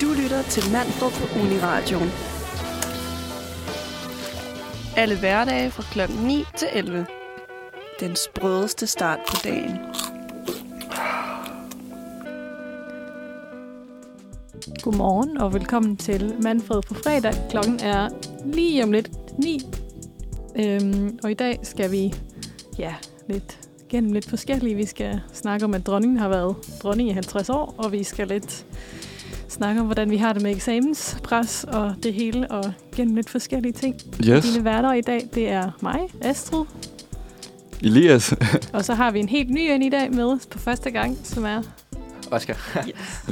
Du lytter til Manfred på Uniradioen. Alle hverdage fra kl. 9 til 11. Den sprødeste start på dagen. Godmorgen og velkommen til Manfred på fredag. Klokken er lige om lidt 9. Øhm, og i dag skal vi ja, lidt gennem lidt forskellige. Vi skal snakke om, at dronningen har været dronning i 50 år, og vi skal lidt snakke om, hvordan vi har det med eksamenspres og det hele, og gennem lidt forskellige ting. Yes. Dine værter i dag, det er mig, Astrid, Elias. og så har vi en helt ny en i dag med på første gang, som er... Oscar.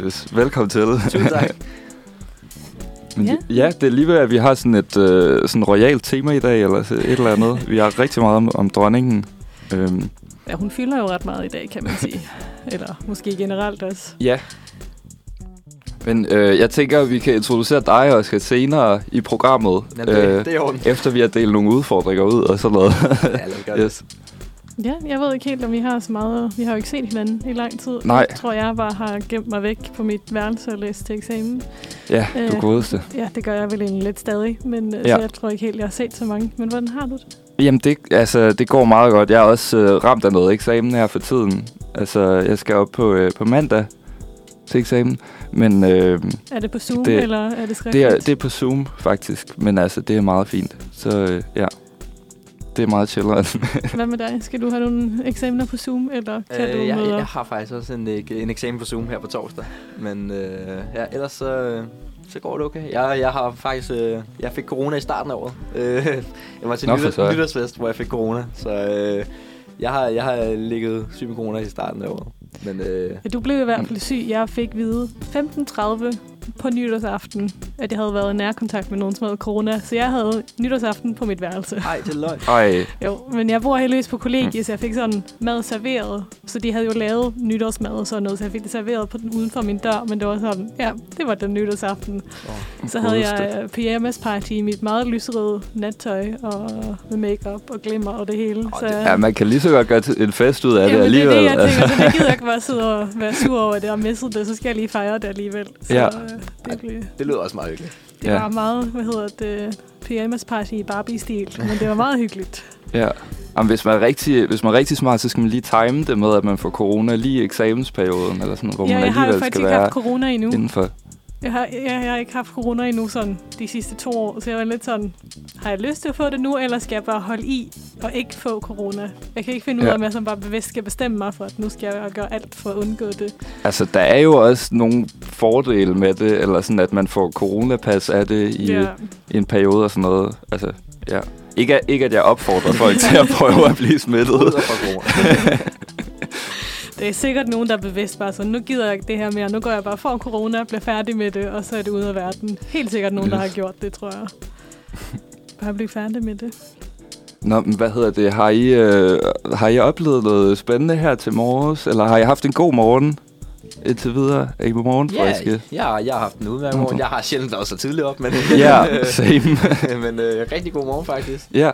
yes. Velkommen til. Tusind tak. Men Ja. ja. det er lige ved, at vi har sådan et øh, sådan royalt tema i dag, eller et eller andet. Vi har rigtig meget om, om dronningen. Øhm, Ja, hun fylder jo ret meget i dag, kan man sige. Eller måske generelt også. ja. Men øh, jeg tænker, at vi kan introducere dig, Oscar, senere i programmet. Jamen, det, øh, det er efter vi har delt nogle udfordringer ud og sådan noget. Ja, lad os gøre det. yes. Ja, jeg ved ikke helt, om vi har så meget... Vi har jo ikke set hinanden i lang tid. Nej. Jeg tror, jeg bare har gemt mig væk på mit værelse og læst til eksamen. Ja, du Øh, godeste. Ja, det gør jeg vel egentlig lidt stadig, men ja. Ja. så jeg tror ikke helt, jeg har set så mange. Men hvordan har du det? Jamen, det, altså, det går meget godt. Jeg er også øh, ramt af noget eksamen her for tiden. Altså, jeg skal op på, øh, på mandag til eksamen. Men øh, Er det på Zoom, Det- eller er det skriftligt? det, er, det er på Zoom, faktisk. Men altså, det er meget fint. Så øh, ja, det er meget chilleren. Hvad med dig? Skal du have nogle eksamener på Zoom, eller kan du Øh, jeg, møde op? jeg har faktisk også en, ek- en eksamen på Zoom her på torsdag. Men øh, ja, ellers så, øh, så går det okay. Jeg, jeg har faktisk... Øh, jeg fik corona i starten af året. Øh, jeg var til Nå, nytår, nytårsfest, hvor jeg fik corona. Så øh, jeg, har, jeg har ligget syg med corona i starten af året. Men øh, Ja, du blev i hvert fald syg. Jeg fik vide 15.30 på nytårsaften, at jeg havde været i nærkontakt med nogen, som havde corona. Så jeg havde nytårsaften på mit værelse. ej, det er løgn. Ej, Jo, men jeg bor heldigvis på kollegie, så jeg fik sådan mad serveret. Så de havde jo lavet nytårsmad og sådan noget, så jeg fik det serveret på den, uden for min dør. Men det var sådan, ja, det var den nytårsaften. Så havde jeg uh, PMS-party i mit meget lyserøde nattøj og med makeup og glimmer og det hele. så, ja, man kan lige så godt gøre en fest ud af Jamen, det det er alligevel. det, jeg tænker. Så det gider jeg ikke bare sidde og være sur over, at jeg har misset det. Så skal jeg lige fejre det alligevel. Så Ja. øh, det, blev, Det lyder også meget hyggeligt. det Ja. var meget, hvad hedder det, PMS-party i Barbie-stil. Men det var meget hyggeligt. Ja. Jamen, hvis, man er rigtig, hvis man er rigtig smart, så skal man lige time det med, at man får corona lige i eksamensperioden, eller sådan, hvor ja, man jeg har jo alligevel faktisk skal ikke være haft corona endnu. indenfor. Jeg har, jeg, jeg har ikke haft corona endnu sådan de sidste to år, så jeg var lidt sådan, har jeg lyst til at få det nu, eller skal jeg bare holde i og ikke få corona? Jeg kan ikke finde ud af, Ja. om jeg sådan bare bevidst skal bestemme mig for, at nu skal jeg gøre alt for at undgå det. Altså, der er jo også nogle fordele med det, eller sådan, at man får coronapas af det i, Ja. i en periode og sådan noget. Altså, ja. Ikke, at- ikke at jeg opfordrer folk til at prøve at blive smittet. Det er sikkert nogen, der er bevidst bare sådan, nu gider jeg ikke det her mere, nu går jeg bare for corona, bliver færdig med det, og så er det ude af verden. Helt sikkert nogen, der har gjort det, tror jeg. Bare blive færdig med det. Nå, men hvad hedder det? Har I, øh, har I oplevet noget spændende her til morges? Eller har I haft en god morgen indtil videre? Er I på morgenfriske? Ja, jeg, har haft en udmærket morgen. Jeg har sjældent også så tidligt op, men, Ja, same. men øh, rigtig god morgen faktisk. ja.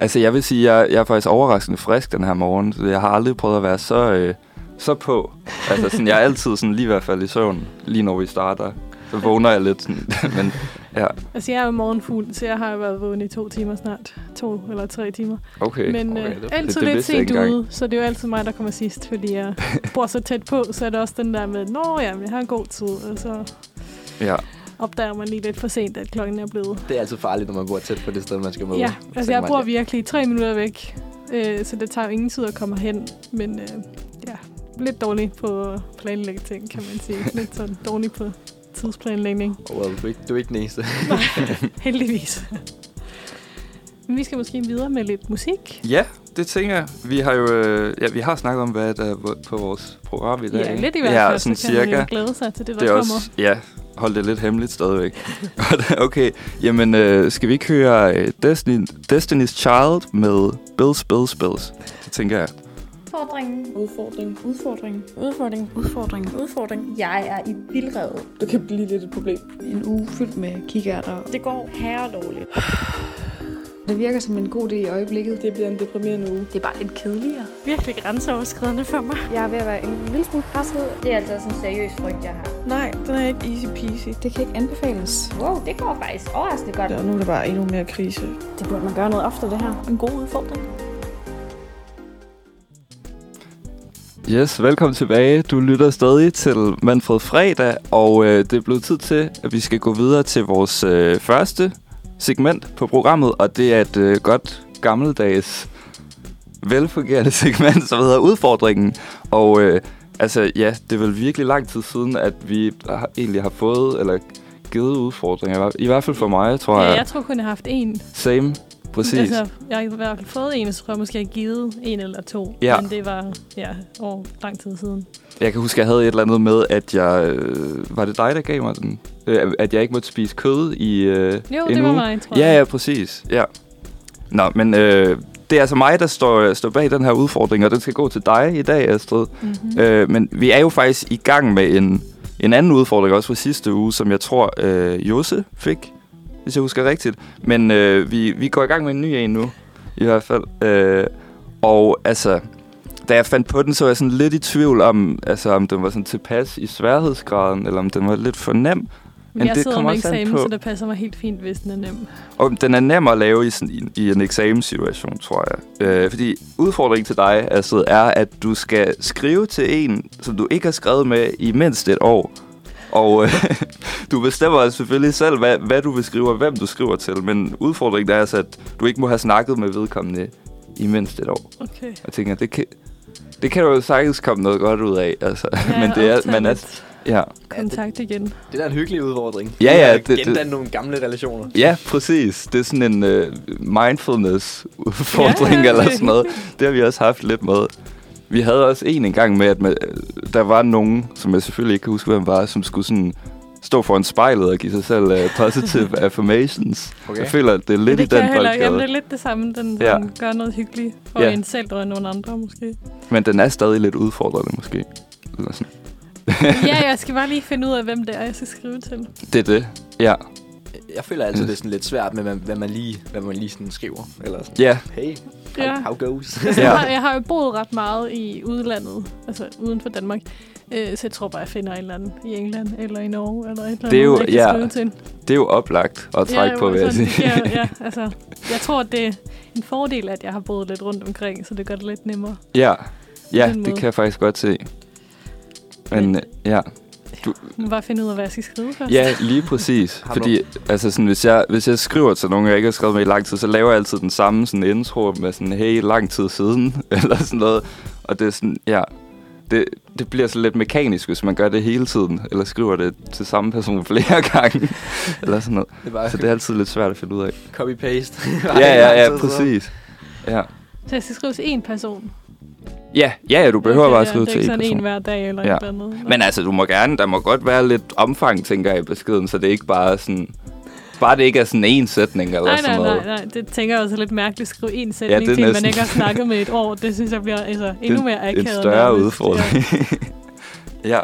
Altså, jeg vil sige, jeg, jeg er faktisk overraskende frisk den her morgen. Så jeg har aldrig prøvet at være så, øh, så på. Altså, sådan, jeg er altid sådan lige i hvert fald i søvn, lige når vi starter. Så vågner jeg lidt sådan. Men ja, Altså, jeg er jo morgenfugl, så jeg har jo været vågen i to timer snart. To eller tre timer. okay. Men okay, øh, det- altid det- det lidt sent ude, så det er jo altid mig, der kommer sidst, fordi jeg bor så tæt på, så er det også den der med, nå ja, men jeg har en god tid, og så Ja. Opdager man lige lidt for sent, at klokken er blevet. Det er altid farligt, når man bor tæt på det sted, man skal møde. Ja, Så altså jeg bor virkelig tre minutter væk, øh, så det tager jo ingen tid at komme hen, men øh, ja, lidt dårlig på at planlægge ting, kan man sige. Lidt sådan dårlig på tidsplanlægning. Oh, well, du, er ikke, du er ikke den eneste. Heldigvis. Men vi skal måske videre med lidt musik. Ja, det tænker jeg. Vi har jo øh, ja, vi har snakket om, hvad der er på vores program i dag. Ja, lidt i hvert ja, fald, sådan så kan man cirka. glæde sig til det, der Det er kommer. også, ja, hold det lidt hemmeligt stadigvæk. Okay, jamen øh, skal vi ikke høre øh, Destiny, Destiny's Child med Bills, Bills, Bills? Det tænker jeg. Udfordring. Udfordring. Udfordring. Udfordring. Udfordring. Udfordring. Jeg er i vildrede. Det kan blive lidt et problem. En uge fyldt med kikærter. Det går herre dårligt. Det virker som en god idé i øjeblikket. Det bliver en deprimerende uge. Det er bare lidt kedeligere. Virkelig grænseoverskridende for mig. Jeg er ved at være en lille smule presset. Det er altså sådan en seriøs frygt, jeg har. Nej, den er ikke easy peasy. Det kan ikke anbefales. Wow, det går faktisk overraskende godt. Og nu er der bare endnu mere krise. Det burde man gøre noget ofte, det her. En god udfordring. Yes, velkommen tilbage. Du lytter stadig til Manfred Fredag, og øh, det er blevet tid til, at vi skal gå videre til vores øh, første segment på programmet, og det er et øh, godt gammeldags, velfungerende segment, som hedder Udfordringen. Og øh, altså, ja, det er vel virkelig lang tid siden, at vi har, egentlig har fået, eller givet udfordringer. I hvert fald for mig, tror Ja, jeg. jeg tror kun, jeg har haft en. Same, præcis. Altså, jeg har i hvert fald fået en, så tror jeg måske, jeg har givet en eller to. Ja. Men det var ja, over lang tid siden. Jeg kan huske, at jeg havde et eller andet med, at jeg... Øh, var det dig, der gav mig den? Øh, at jeg ikke måtte spise kød i øh, Jo, en det var uge. mig, tror Ja, jeg. ja, præcis. Ja. Nå, men øh, det er altså mig, der står, står bag den her udfordring, og den skal gå til dig i dag, Astrid. Mm-hmm. Øh, men vi er jo faktisk i gang med en, en anden udfordring også fra sidste uge, som jeg tror, øh, Jose fik, hvis jeg husker rigtigt. Men øh, vi, vi går i gang med en ny en nu, i hvert fald. Øh, og altså, da jeg fandt på den, så var jeg sådan lidt i tvivl om, altså, om den var sådan tilpas i sværhedsgraden, eller om den var lidt for nem. Men jeg det sidder med eksamen, så det passer mig helt fint, hvis den er nem. Og den er nem at lave i, sådan, i, i en eksamenssituation, tror jeg. Øh, fordi udfordringen til dig, Astrid, er, at du skal skrive til en, som du ikke har skrevet med i mindst et år. Og øh, du bestemmer selvfølgelig selv, hvad, hvad du vil skrive, og hvem du skriver til. Men udfordringen er altså, at du ikke må have snakket med vedkommende i mindst et år. Okay. Jeg tænker, det kan, det kan du jo sagtens komme noget godt ud af. Altså. Ja, Men det er, man er, ja. Kontakt igen. Det er da en hyggelig udfordring. Ja, ja, Det, det- det, gendanne nogle gamle relationer. Ja, præcis. Det er sådan en uh, mindfulness-udfordring Ja, ja, eller det er sådan noget. Det har vi også haft lidt med. Vi havde også en gang med, at man, der var nogen, som jeg selvfølgelig ikke kan huske, hvem var, som skulle sådan stå foran spejlet og give sig selv uh, positive affirmations. Okay. Jeg føler, at det er lidt det i den jeg heller, jamen, det boldgade. er lidt det samme. Den Ja. sådan, gør noget hyggeligt for Ja. en selv og nogle andre, måske. Men den er stadig lidt udfordrende, måske. Eller sådan. ja, jeg skal bare lige finde ud af, hvem det er, jeg skal skrive til. Det er det. Ja. Jeg føler altid, det er sådan lidt svært med, hvad, man lige, hvad man lige sådan skriver. Eller sådan, Ja. hey, how, Ja. how goes? Altså, Ja. jeg, har, jeg har jo boet ret meget i udlandet, altså uden for Danmark. Øh, så jeg tror bare, jeg finder en eller anden i England eller i Norge eller et eller andet, Det er jo- jeg kan ja. skrive til. Det er jo oplagt at trække på, vil jeg sådan, sige. Ja, ja, altså, jeg tror, det er en fordel, at jeg har boet lidt rundt omkring, så det gør det lidt nemmere. Ja, ja det måde. kan jeg faktisk godt se. Men øh, ja, Jeg må bare finde ud af, hvad jeg skal skrive først. Ja, lige præcis. Du Fordi altså sådan, hvis, jeg, hvis jeg skriver til nogen, jeg ikke har skrevet med i lang tid, så laver jeg altid den samme sådan, intro med sådan, hey, lang tid siden, eller sådan noget. Og det er sådan, ja, det, det bliver så lidt mekanisk, hvis man gør det hele tiden, eller skriver det til samme person flere gange, eller sådan noget. Det bare Så det er altid lidt svært at finde ud af. copy-paste. ja, ja, ja, præcis. Ja. Så jeg skal skrive til én person. Ja, ja, ja, du behøver Okay, bare ja, at skrive det er til ikke en sådan en person. hver dag eller Ja. et eller andet. Men altså, du må gerne, der må godt være lidt omfang, tænker jeg, i beskeden, så det er ikke bare sådan... Bare det ikke er sådan en sætning eller Nej, sådan nej, noget. nej, nej. Det tænker jeg også er lidt mærkeligt at skrive en Ja, sætning det er til, en, man næsten- ikke har snakket med et år. Det synes jeg bliver altså, endnu mere akavet. en større nærmest. udfordring. ja.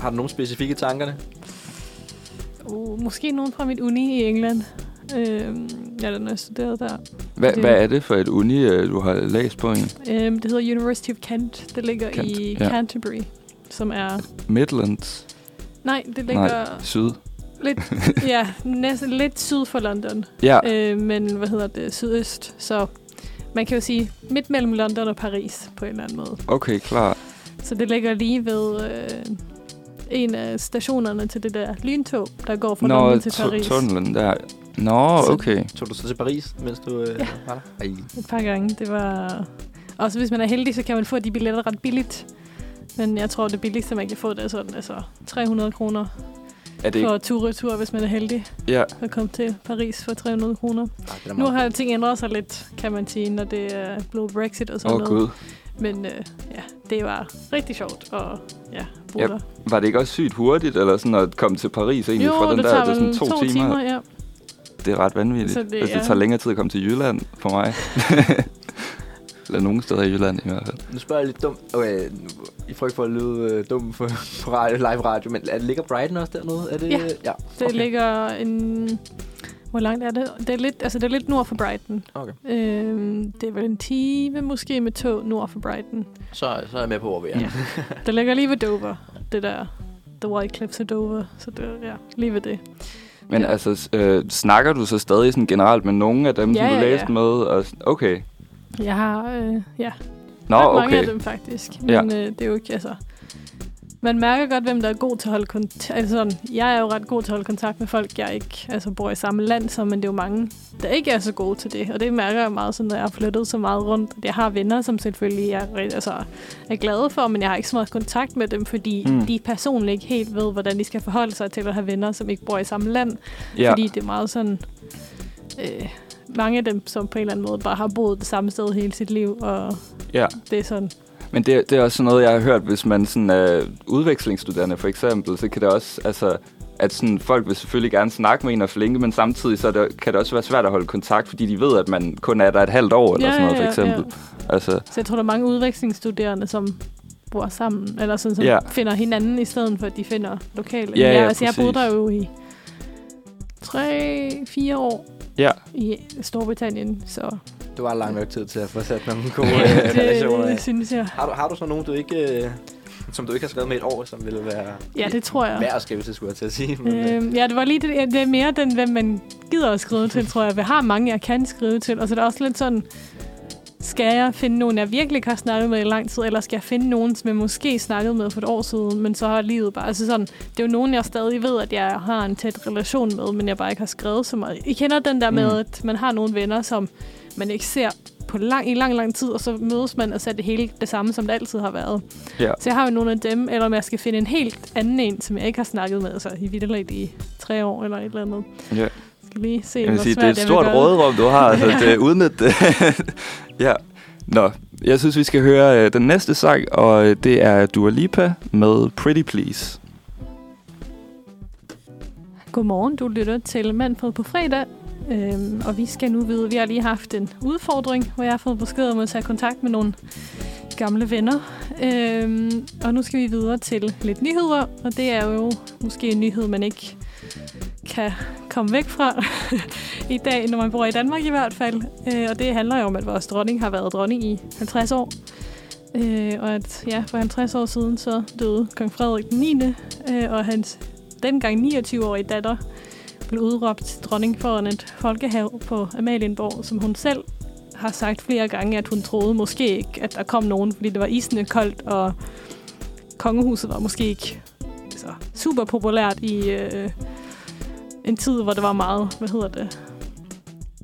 Har du nogle specifikke tankerne? Ja. Uh, måske nogen fra mit uni i England. Øhm, ja, den er studeret der. Hvad, Det- hvad er det for et uni, øh, du har læst på? Øhm, det hedder University of Kent. Det ligger Kent, i ja. Canterbury, som er... Midlands? Nej, det ligger Nej, syd. lidt, ja, næsten lidt syd for London. Ja, Øh, men hvad hedder det? Sydøst. Så man kan jo sige midt mellem London og Paris på en eller anden måde. okay, klar. Så det ligger lige ved øh, en af stationerne til det der lyntog, der går fra Nå, London til Paris. tunnelen der. Nå, Så- okay. Tog du så til Paris, mens du øh, Ja. var der? Ej. Et par gange. Det var... Også hvis man er heldig, så kan man få de billetter ret billigt. Men jeg tror, det billigste, man kan få, det er sådan altså 300 kroner Er det for ikke? tur-retur, hvis man er heldig Ja, at komme til Paris for 300 kroner. Er Nu har ting ændret sig lidt, kan man sige, når det er blevet Brexit og sådan oh, noget. gud. Men øh, ja, det var rigtig sjovt og ja, bo Yep. der. Var det ikke også sygt hurtigt, eller sådan at komme til Paris egentlig Jo, fra den der? Det er sådan to, to timer. timer ja. Det er ret vanvittigt. Så Det, det altså, det er- tager længere tid at komme til Jylland for mig. eller nogle steder i Jylland i hvert fald. Nu spørger jeg lidt dumt. Okay, I frygt for at lyde øh, dum på, på radio, live radio, men er, ligger Brighton også dernede? Er det, Ja. ja Det okay. ligger en Hvor langt er det? Det er lidt, altså, det er lidt nord for Brighton. Okay. Øhm, det er vel en time måske med tog nord for Brighton. Så, så er jeg med på, hvor vi er. Ja. Det ligger lige ved Dover, det der. The White Cliffs of Dover. Så det er ja, lige ved det. Men Ja. altså, øh, snakker du så stadig sådan generelt med nogen af dem, Ja, som du ja, læste ja. med? Og, okay. Jeg har, øh, ja, Nå, ret mange okay. af dem faktisk. Men Ja. øh, det er jo ikke, altså... Man mærker godt, hvem der er god til at holde kontakt. Altså sådan, jeg er jo ret god til at holde kontakt med folk, jeg ikke altså, bor i samme land som, men det er jo mange, der ikke er så gode til det. Og det mærker jeg meget, sådan, når jeg har flyttet så meget rundt. Jeg har venner, som selvfølgelig er, ret- altså, er glade for, men jeg har ikke så meget kontakt med dem, fordi mm. de personligt ikke helt ved, hvordan de skal forholde sig til at have venner, som ikke bor i samme land. Ja. Fordi det er meget sådan... Øh, mange af dem, som på en eller anden måde bare har boet det samme sted hele sit liv, og ja. det er sådan... Men det, det er også sådan noget, jeg har hørt, hvis man sådan er udvekslingsstuderende for eksempel, så kan det også, altså, at sådan, folk vil selvfølgelig gerne snakke med en og flinke, men samtidig så det, kan det også være svært at holde kontakt, fordi de ved, at man kun er der et halvt år eller Ja, sådan noget for ja, ja. eksempel. Altså, Så jeg tror, der er mange udvekslingsstuderende, som bor sammen, eller sådan, som Ja. ja. finder hinanden, i stedet for, at de finder lokale. Ja, ja, altså, jeg boede der jo i tre, fire år ja. i Storbritannien, så Du har lang nok tid til at få sat nogle gode øh, relationer det af. synes jeg. Har du, har du så nogen, du ikke, øh, som du ikke har skrevet med et år, som ville være Ja, det tror jeg. værd at skrive til, skulle jeg til at sige. Men, øh, Øhm, ja, det var lige det, ja, det er mere den, hvem man gider at skrive til, tror jeg. Vi har mange, jeg kan skrive til, og så er det også lidt sådan, skal jeg finde nogen, jeg virkelig har snakket med i lang tid, eller skal jeg finde nogen, som jeg måske snakkede med for et år siden, men så har livet bare... Altså sådan, det er jo nogen, jeg stadig ved, at jeg har en tæt relation med, men jeg bare ikke har skrevet så meget. I kender den der med, Mm. at man har nogle venner, som man ikke ser på lang, i lang, lang tid, og så mødes man, og så er det hele det samme, som det altid har været. Ja. Så jeg har jo nogle af dem, eller om jeg skal finde en helt anden en, som jeg ikke har snakket med, altså i vidderligt i tre år eller et eller andet. Ja. Jeg skal lige se, Jeg vil hvor sige, svært det er et stort råderum, du har. Altså, det udnyt det. ja. Nå, jeg synes, vi skal høre øh, den næste sang, og øh, det er Dua Lipa med Pretty Please. Godmorgen, du lytter til Manfred på fredag. Øhm, og vi skal nu vide, vi har lige haft en udfordring, hvor jeg har fået besked om at tage kontakt med nogle gamle venner. Øhm, og nu skal vi videre til lidt nyheder, og det er jo måske en nyhed, man ikke kan komme væk fra i dag, når man bor i Danmark i hvert fald. Øh, og det handler jo om, at vores dronning har været dronning i 50 år. Øh, og at ja, for 50 år siden så døde kong Frederik den 9. Øh, og hans dengang 29-årige datter blev udråbt til dronning foran et folkehav på Amalienborg, som hun selv har sagt flere gange, at hun troede måske ikke, at der kom nogen, fordi det var isende koldt, og kongehuset var måske ikke så super populært i øh, en tid, hvor det var meget, hvad hedder det,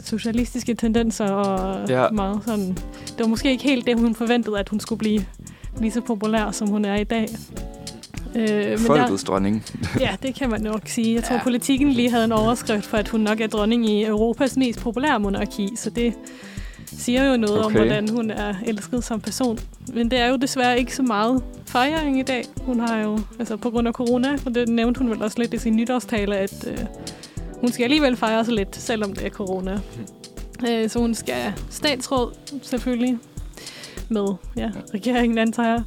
socialistiske tendenser og ja. meget sådan. Det var måske ikke helt det, hun forventede, at hun skulle blive lige så populær, som hun er i dag. Øh, men Folkets dronning. Ja, det kan man nok sige. Jeg tror, Ja. politikken lige havde en overskrift for, at hun nok er dronning i Europas mest populære monarki, så det siger jo noget okay. om, hvordan hun er elsket som person. Men det er jo desværre ikke så meget fejring i dag. Hun har jo, altså på grund af corona, og det nævnte hun vel også lidt i sin nytårstale, at øh, hun skal alligevel fejre sig lidt, selvom det er corona. Øh, så hun skal statsråd, selvfølgelig, med ja, regeringen, antager jeg.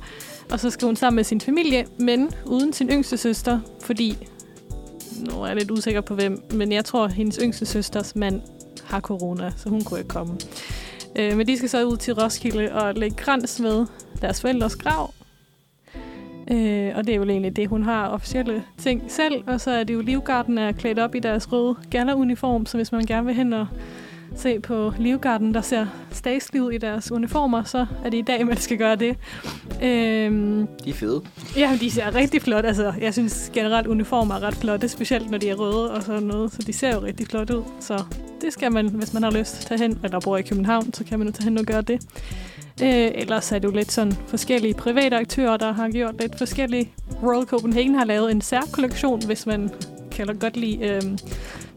Og så skal hun sammen med sin familie, men uden sin yngste søster, fordi... Nu er jeg lidt usikker på hvem, men jeg tror, at hendes yngste søsters mand har corona, så hun kunne ikke komme. Øh, men de skal så ud til Roskilde og lægge krans med deres forældres grav. Øh, og det er jo egentlig det, hun har officielle ting selv. Og så er det jo Livgarden er klædt op i deres røde gala-uniform, så hvis man gerne vil hen og se på Livgarden, der ser statslig ud i deres uniformer, så er det i dag, man skal gøre det. Øhm, de er fede. Ja, de ser rigtig flot. Altså, jeg synes generelt, uniformer er ret flotte, specielt når de er røde og sådan noget. Så de ser jo rigtig flot ud. Så det skal man, hvis man har lyst, tage hen, eller bor i København, så kan man jo tage hen og gøre det. Øh, ellers er det jo lidt sådan forskellige private aktører, der har gjort lidt forskellige. Royal Copenhagen har lavet en særkollektion, hvis man kan godt lide, øh,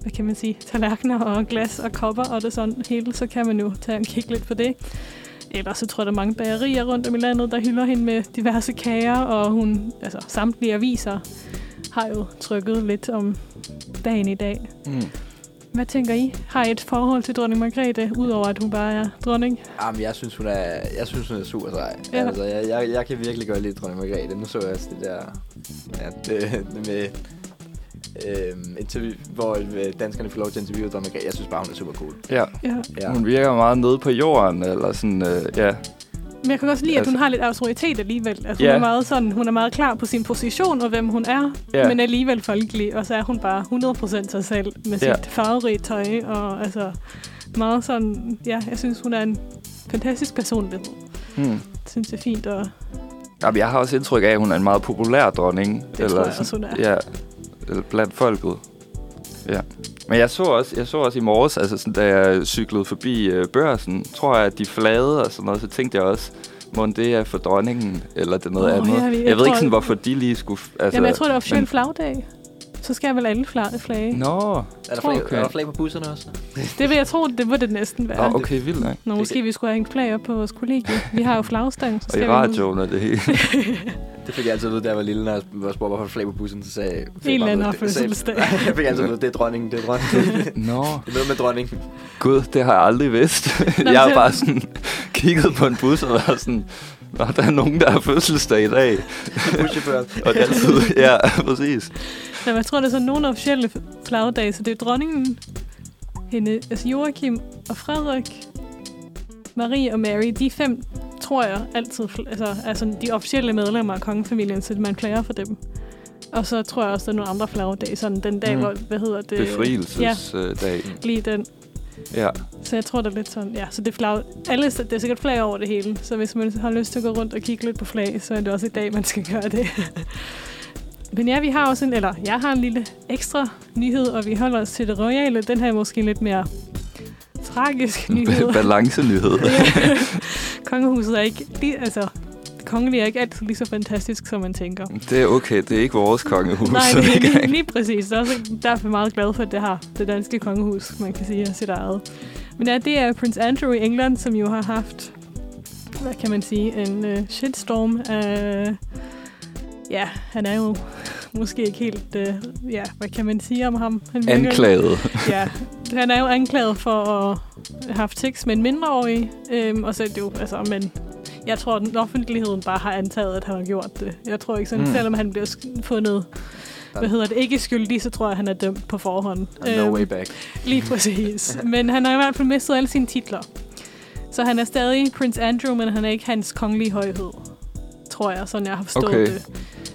hvad kan man sige, tallerkener og glas og kopper og det sådan hele, så kan man jo tage og kigge lidt på det. Ellers så tror jeg, der er mange bagerier rundt om i landet, der hylder hende med diverse kager, og hun, altså samtlige aviser har jo trykket lidt om dagen i dag. Mm. Hvad tænker I? Har I et forhold til dronning Margrethe, udover at hun bare er dronning? Jamen, jeg synes, hun er, jeg synes, hun er super sej. Ja. Altså, jeg, jeg, jeg, kan virkelig godt lide dronning Margrethe. Nu så jeg også det der, det, det med øh, interview, hvor øh, danskerne får lov til at interviewe Don McGregor. Jeg synes bare, hun er super cool. Ja. Ja. Ja. Hun virker meget nede på jorden, eller sådan, øh, ja. Men jeg kan også lide, at hun Altså- har lidt autoritet alligevel. Altså, Ja. hun, er meget sådan, hun er meget klar på sin position og hvem hun er, Ja. men alligevel folkelig. Og så er hun bare 100% sig selv med sit farverige tøj. Og altså meget sådan, ja, jeg synes, hun er en fantastisk personlighed. Hmm. Synes, det er fint at Jamen, jeg har også indtryk af, at hun er en meget populær dronning. Det tror jeg også, hun er. Ja, eller blandt folket. Ja. Men jeg så også, jeg så også i morges, altså sådan, da jeg cyklede forbi øh, børsen, tror jeg, at de flade og sådan noget, så tænkte jeg også, må det er for dronningen, eller det noget Åh, andet. ja, jeg, jeg jeg ved ikke sådan, hvorfor de lige skulle... Altså, Jamen, jeg tror, det er officiel flagdag. Så skal vel alle flag, flage. Nå, Er der, flag, okay. er der flag på busserne også? Det vil jeg tro, det må det næsten være. Nå okay, vildt nok. Nå, måske vi skulle have hængt flag op på vores kollegie. Vi har jo flagstang. Så Og skal i vi ud. radioen og det hele. Det fik jeg altid vide, da jeg var lille, når jeg var spurgt, hvorfor er flag på bussen, så sagde jeg... En eller anden det- det- fødselsdag. Jeg fik altid vide, det er dronningen, det er dronningen. det Nå, er noget med dronningen. gud, det har jeg aldrig vidst. men jeg har bare sådan kigget på en bus og været sådan, Nå, der er nogen, der har fødselsdag i dag. Og det er altid, ja, præcis. Jamen, jeg tror, det er sådan nogle officielle flagdage, så det er dronningen, hende, altså Joachim og Frederik, Marie og Mary, de fem, tror jeg, altid altså, sådan de officielle medlemmer af kongefamilien, så man flager for dem. Og så tror jeg også, der er nogle andre flagdage, sådan den dag, Mm. hvor, hvad hedder det? Ja, Befrielsesdag. lige den. Ja. Så jeg tror, det er lidt sådan, ja, så det er flag, alle, det er sikkert flag over det hele, så hvis man har lyst til at gå rundt og kigge lidt på flag, så er det også i dag, man skal gøre det. Men ja, vi har også en, eller jeg har en lille ekstra nyhed, og vi holder os til det royale. Den her er måske lidt mere tragisk nyhed. Balancenyhed. Ja. Kongehuset er ikke, lige, altså, kongelige er ikke altid lige så fantastisk, som man tænker. Det er okay, det er ikke vores kongehus. Nej, det er lige, ikke- lige præcis. Jeg er også derfor meget glad for, at det har det danske kongehus, man kan sige, er sit eget. Men ja, det er Prince Andrew i England, som jo har haft, hvad kan man sige, en uh, shitstorm af... Ja, han er jo måske ikke helt... Uh, ja, hvad kan man sige om ham? Han virker- Anklaget. Ja, han er jo anklaget for at have haft sex med en mindreårig. Øhm, og så er det jo, altså, men jeg tror, at offentligheden bare har antaget, at han har gjort det. Jeg tror ikke sådan, Mm. selvom han bliver fundet, hvad hedder det, ikke skyldig, så tror jeg, han er dømt på forhånd. No way back. Lige præcis. men han har i hvert fald mistet alle sine titler. Så han er stadig Prince Andrew, men han er ikke hans kongelige højhed. Tror jeg, sådan jeg har forstået Okay. det.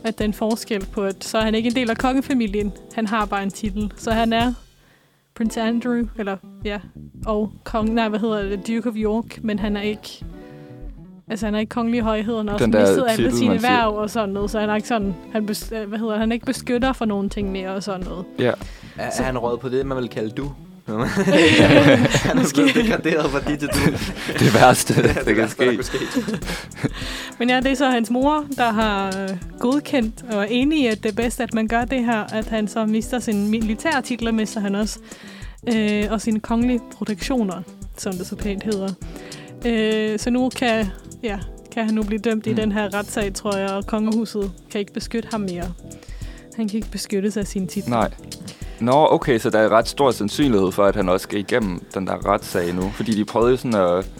At der er en forskel på, at så er han ikke en del af kongefamilien. Han har bare en titel. Så han er Prince Andrew, eller ja, og kong, nej, hvad hedder det, Duke of York, men han er ikke, altså han er ikke kongelig højhed, han har også Den der mistet alle titel, sine man siger. værv og sådan noget, så han er ikke sådan, han, bes, øh, hvad hedder, han er ikke beskytter for nogle ting mere og sådan noget. Ja. Er, er han råd på det, man vil kalde du? han er blevet degraderet fra de til du. Det værste, det, det kan der ske. kunne ske. Men ja, det er så hans mor, der har øh, godkendt og er enig i, at det er bedst, at man gør det her, at han så mister sin militære titler, mister han også, øh, og sine kongelige protektioner, som det så pænt hedder. Øh, så nu kan, ja, kan han nu blive dømt mm. I den her retssag, tror jeg, og kongehuset kan ikke beskytte ham mere. Han kan ikke beskyttes af sine titler. Nej. Nå, okay, så der er ret stor sandsynlighed for, at han også skal igennem den der retssag nu. Fordi de prøvede sådan at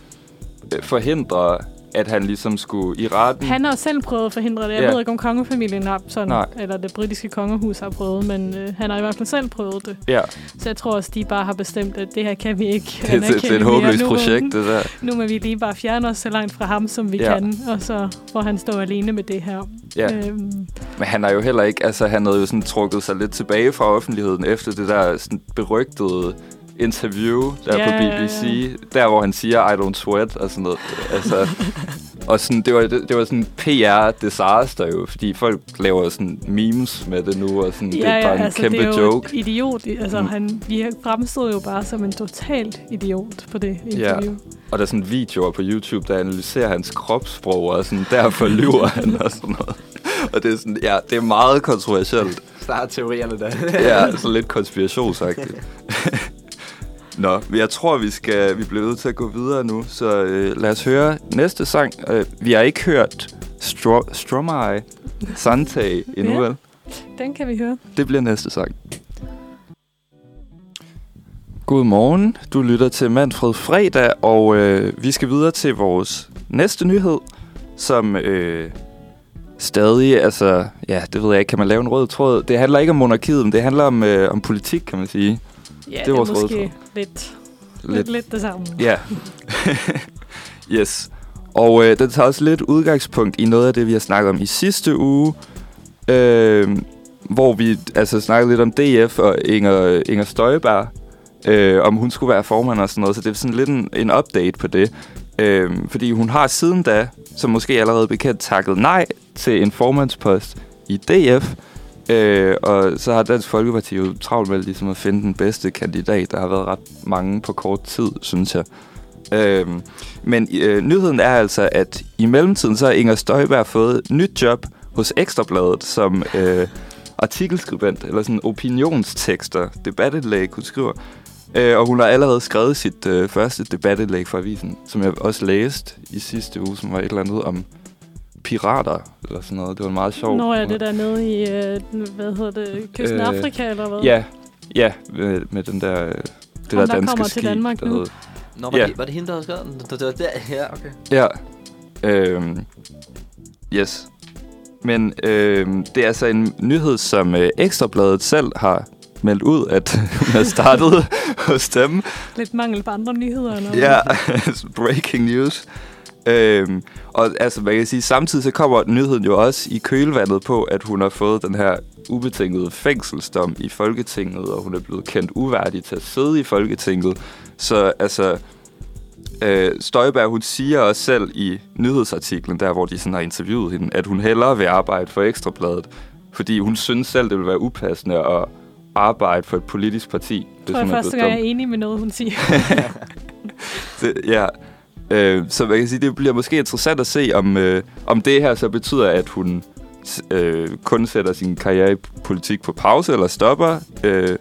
øh, forhindre, at han ligesom skulle i retten. Han har selv prøvet at forhindre det. Jeg Ja. ved ikke, om kongefamilien har sådan, Nej. eller det britiske kongehus har prøvet, men øh, han har i hvert fald selv prøvet det. Ja, Så jeg tror også, de bare har bestemt, at det her kan vi ikke det, det, det er et håbløst projekt, det der. Nu må vi lige bare fjerne os så langt fra ham, som vi Ja. kan, og så får han stå alene med det her. Ja. Øhm, Men han er jo heller ikke, altså han havde jo sådan trukket sig lidt tilbage fra offentligheden efter det der sådan berygtede interview der Ja, på ja, ja. BBC, der hvor han siger, I don't sweat og sådan noget. Altså, og sådan, det var, det, det var sådan PR-disaster jo, fordi folk laver sådan memes med det nu, og sådan, det er bare en altså, kæmpe det er jo joke. Et idiot. Altså, Mm. han, vi fremstod jo bare som en totalt idiot på det Ja. interview. Og der er sådan videoer på YouTube, der analyserer hans kropssprog, og sådan, derfor lyver han og sådan noget. Og det er sådan, ja, det er meget kontroversielt. Start teorierne der. ja, så lidt konspirationsagtigt. Nå, jeg tror, vi skal vi bliver nødt til at gå videre nu, så øh, lad os høre næste sang. Øh, vi har ikke hørt Stro- Stromae Sante endnu, Ja. vel? Den kan vi høre. Det bliver næste sang. Godmorgen, du lytter til Manfred Fredag, og øh, vi skal videre til vores næste nyhed, som øh, stadig, altså, ja, det ved jeg ikke, kan man lave en rød tråd? Det handler ikke om monarkiet, men det handler om, øh, om politik, kan man sige. Ja, er det er vores røde måske lidt, lidt, lidt det samme. Ja. yes. Og øh, den tager også lidt udgangspunkt i noget af det, vi har snakket om i sidste uge, øh, hvor vi altså snakkede lidt om DF og Inger, Inger Støjberg, øh, om hun skulle være formand og sådan noget, så det er sådan lidt en, en update på det. Øh, fordi hun har siden da, som måske allerede bekendt, takket nej til en formandspost i DF, Øh, og så har Dansk Folkeparti jo travlt med ligesom at finde den bedste kandidat. Der har været ret mange på kort tid, synes jeg. Øh, men øh, nyheden er altså, at i mellemtiden så har Inger Støjberg fået nyt job hos Ekstrabladet som øh, artikelskribent, eller sådan opinionstekster, debatindlæg, hun skriver. Øh, og hun har allerede skrevet sit øh, første debatindlæg for avisen, som jeg også læste i sidste uge, som var et eller andet om pirater, eller sådan noget. Det var meget sjovt. Når er det der nede i, øh, hvad hedder det, kysten af Øh, Afrika, eller hvad? Ja, ja med, med den der, øh, det Ham, der der danske kommer til skib. Danmark der nu. hed- Nå, var, Ja. det, var det hende, der havde skrevet den? Det, var der, ja, okay. Ja. Øhm, yes. Men øhm, det er altså en nyhed, som øh, Ekstrabladet selv har meldt ud, at hun har startet hos dem. Lidt mangel på andre nyheder, eller? Ja, breaking news. Øhm, og altså, man kan sige, samtidig så kommer nyheden jo også i kølvandet på, at hun har fået den her ubetingede fængselsdom i Folketinget, og hun er blevet kendt uværdig til at sidde i Folketinget. Så altså, øh, Støjberg, hun siger også selv i nyhedsartiklen, der hvor de sådan har interviewet hende, at hun hellere vil arbejde for Ekstrabladet, fordi hun synes selv, det vil være upassende at arbejde for et politisk parti. Jeg tror jeg er første gang, jeg er enig med noget, hun siger. Det, ja. Øh, så man kan sige, det bliver måske interessant at se, om, øh, om det her så betyder, at hun øh, kun sætter sin karriere i politik på pause eller stopper, øh,